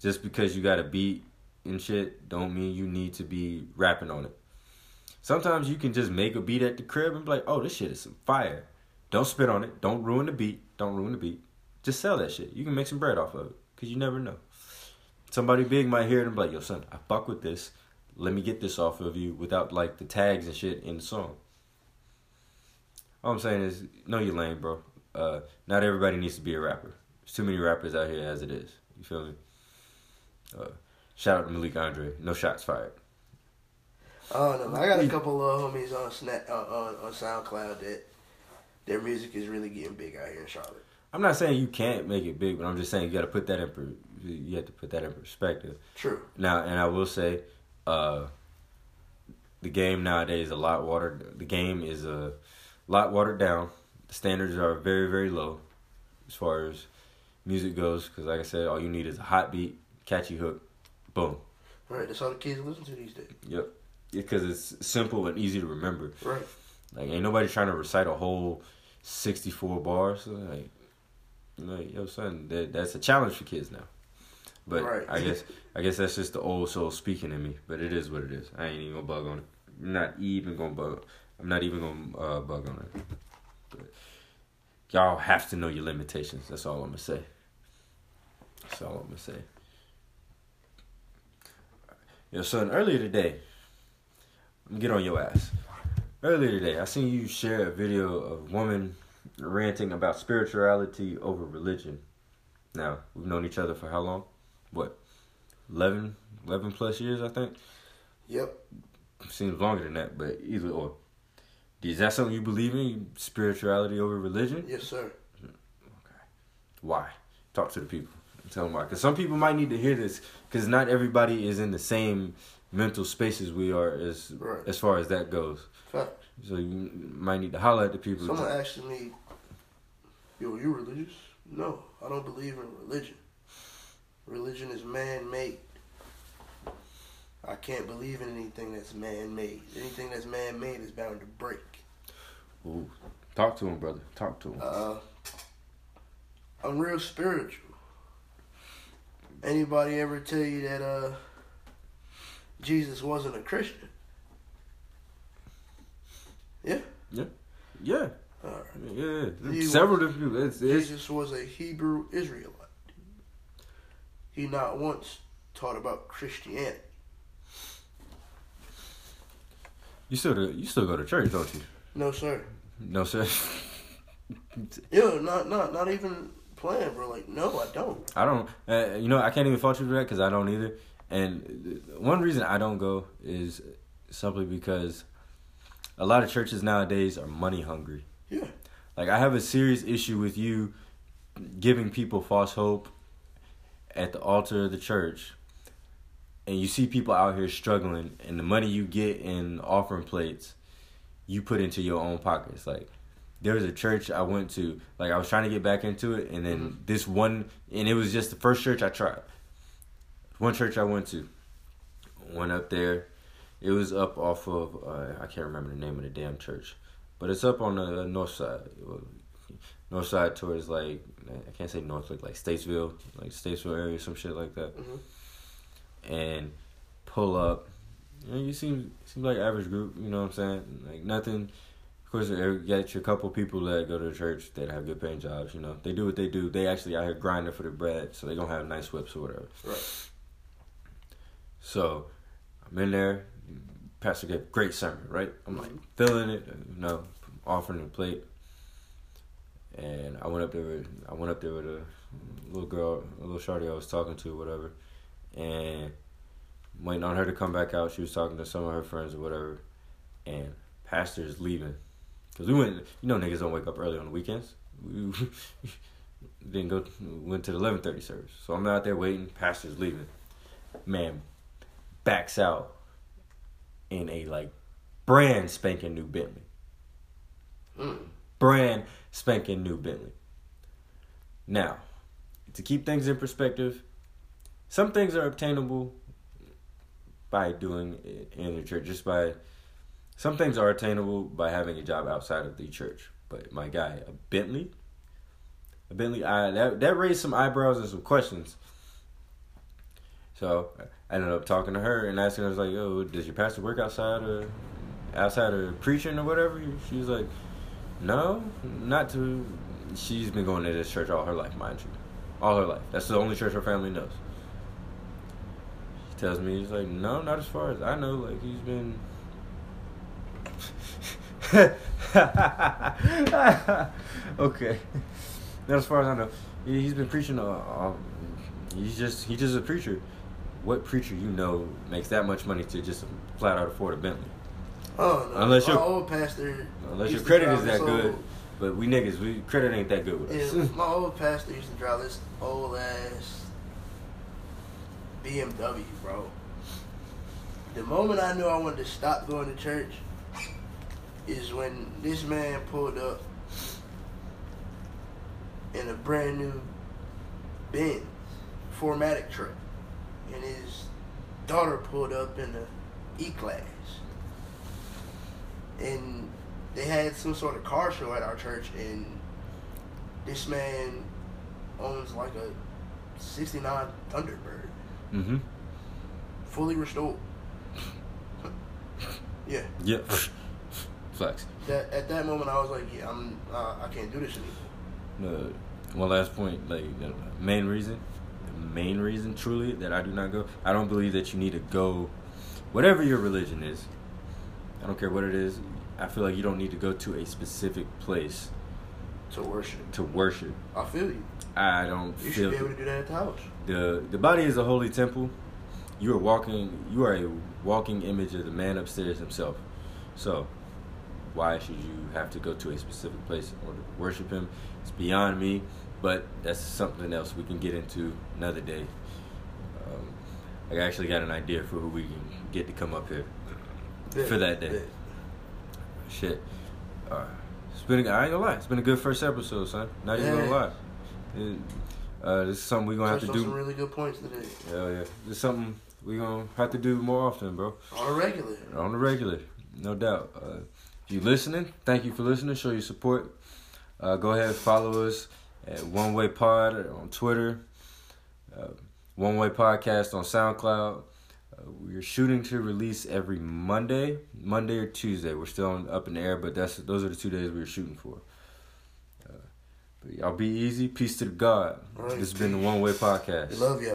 Just because you got a beat and shit, don't mean you need to be rapping on it. Sometimes you can just make a beat at the crib and be like, "Oh, this shit is some fire." Don't spit on it. Don't ruin the beat. Don't ruin the beat. Just sell that shit. You can make some bread off of it because you never know. Somebody big might hear it and be like, "Yo, son, I fuck with this. Let me get this off of you without like the tags and shit in the song." All I'm saying is, know your lane, bro. Uh, not everybody needs to be a rapper. There's too many rappers out here as it is. You feel me? Uh, shout out to Malik Andre. No shots fired. I don't know. I got a couple of homies on Snap uh, on on SoundCloud that their music is really getting big out here in Charlotte. I'm not saying you can't make it big, but I'm just saying you got to put that in. Per- you have to put that in perspective. True. Now, and I will say, uh, the game nowadays is a lot watered. The game is a lot watered down. The standards are very, very low as far as music goes. Because, like I said, all you need is a hot beat, catchy hook, boom. Right. That's all the kids listen to these days. Yep. Because it's simple and easy to remember. Right. Like, ain't nobody trying to recite a whole sixty-four bars. Like, like yo, son, that that's a challenge for kids now. But Right. I guess I guess that's just the old soul speaking in me. But it is what it is. I ain't even gonna bug on it. I'm not even gonna bug. I'm not even gonna uh, bug on it. But y'all have to know your limitations. That's all I'm gonna say. That's all I'm gonna say. Yo, son, earlier today, I'm get on your ass. Earlier today, I seen you share a video of a woman ranting about spirituality over religion. Now, we've known each other for how long? What? 11, 11 plus years, I think? Yep. Seems longer than that, but either or. Is that something you believe in? Spirituality over religion? Yes, sir. Okay. Why? Talk to the people. Tell them why. Because some people might need to hear this. Because not everybody is in the same mental spaces we are as Right. as far as that goes. Facts. So you might need to holler at the people. Someone asked me, "Yo, you religious?" No, I don't believe in religion. Religion is man-made. I can't believe in anything that's man-made. Anything that's man-made is bound to break. Ooh. Talk to him, brother. Talk to him. Uh, I'm real spiritual. Anybody ever tell you that uh, Jesus wasn't a Christian? Yeah. yeah, All right. yeah. He Several different people. It's, it's Jesus was a Hebrew Israelite. He not once taught about Christianity. you still do- you still go to church, don't you? No, sir. No, sir. Yo, not not not even playing, bro. Like, no, I don't. I don't. Uh, you know, I can't even fault you for that because I don't either. And one reason I don't go is simply because a lot of churches nowadays are money hungry. Yeah. Like I have a serious issue with you giving people false hope at the altar of the church. And you see people out here struggling and the money you get in offering plates you put into your own pockets. Like there was a church I went to, like I was trying to get back into it and then Mhm. this one and it was just the first church I tried. One church I went to. Went up there. It was up off of uh, I can't remember the name of the damn church. But it's up on the north side. North side towards like I can't say north like like Statesville, like Statesville area, some shit like that. Mhm. And pull up. You, know, you seem seem like average group. You know what I'm saying? Like nothing. Of course, you got your couple people that go to church that have good paying jobs. You know, they do what they do. They actually out here grinding for the bread, so they gonna have nice whips or whatever. Right. So I'm in there. Pastor gave great sermon, right? I'm like feeling it, you know, offering the plate. And I went up there. With, I went up there with a little girl, a little shorty I was talking to, whatever. And waiting on her to come back out. She was talking to some of her friends or whatever. And pastor's leaving, cause we went. You know, niggas don't wake up early on the weekends. We didn't go. Went to the eleven thirty service. So I'm out there waiting. Pastor's leaving. Man, backs out in a like brand spanking new Bentley. Mm. Brand spanking new Bentley. Now, to keep things in perspective, some things are obtainable by doing it in the church, just by some things are attainable by having a job outside of the church. But my guy, a Bentley, a Bentley, I, that that raised some eyebrows and some questions. So I ended up talking to her and asking her, I was like, "Yo, does your pastor work outside or outside of preaching or whatever?" She was like, "No, not to." She's been going to this church all her life, mind you, all her life. That's the only church her family knows. She tells me, "He's like, no, not as far as I know. Like he's been." okay, not as far as I know. He- He's been preaching. Uh, uh, he's just he's just a preacher. What preacher you know makes that much money to just flat out afford a Bentley? Oh no. Unless my old pastor. Unless your credit is that good. old- But we niggas, we credit ain't that good with us. Yeah, my old pastor used to drive this old ass BMW, bro. The moment I knew I wanted to stop going to church is when this man pulled up in a brand new Benz 4MATIC truck, and his daughter pulled up in a E-Class, and they had some sort of car show at our church, and this man owns like a 69 Thunderbird, mm-hmm. fully restored. yeah. Yeah. Flex. That at that moment I was like, yeah, I'm uh, I can't do this anymore. No, one last point, like the main reason, the main reason truly that I do not go. I don't believe that you need to go, whatever your religion is. I don't care what it is. I feel like you don't need to go to a specific place To worship. to worship. I feel you. I don't feel You should be able to do that at the house. the the body is a holy temple. You are walking. You are a walking image of the man upstairs himself. So, why should you have to go to a specific place in order to worship him? It's beyond me. but that's something else we can get into another day. Um, I actually got an idea for who we can get to come up here for that day. Shit. Uh, it's been I ain't gonna lie, it's been a good first episode, son. Not even gonna lie. It- uh, this is something we're gonna have Touched to on some really good points today. Hell yeah. This is something we're gonna have to do more often, bro. On a regular. On the regular, no doubt. Uh, if you listening, thank you for listening. Show your support. Uh, go ahead and follow us at One Way Pod on Twitter. Uh, One Way Podcast on SoundCloud. Uh, we're shooting to release every Monday, Monday or Tuesday. We're still on, up in the air, but that's those are the two days we're shooting for. Uh, but y'all be easy. Peace to the God. Right, this has been the One Way Podcast. We love y'all.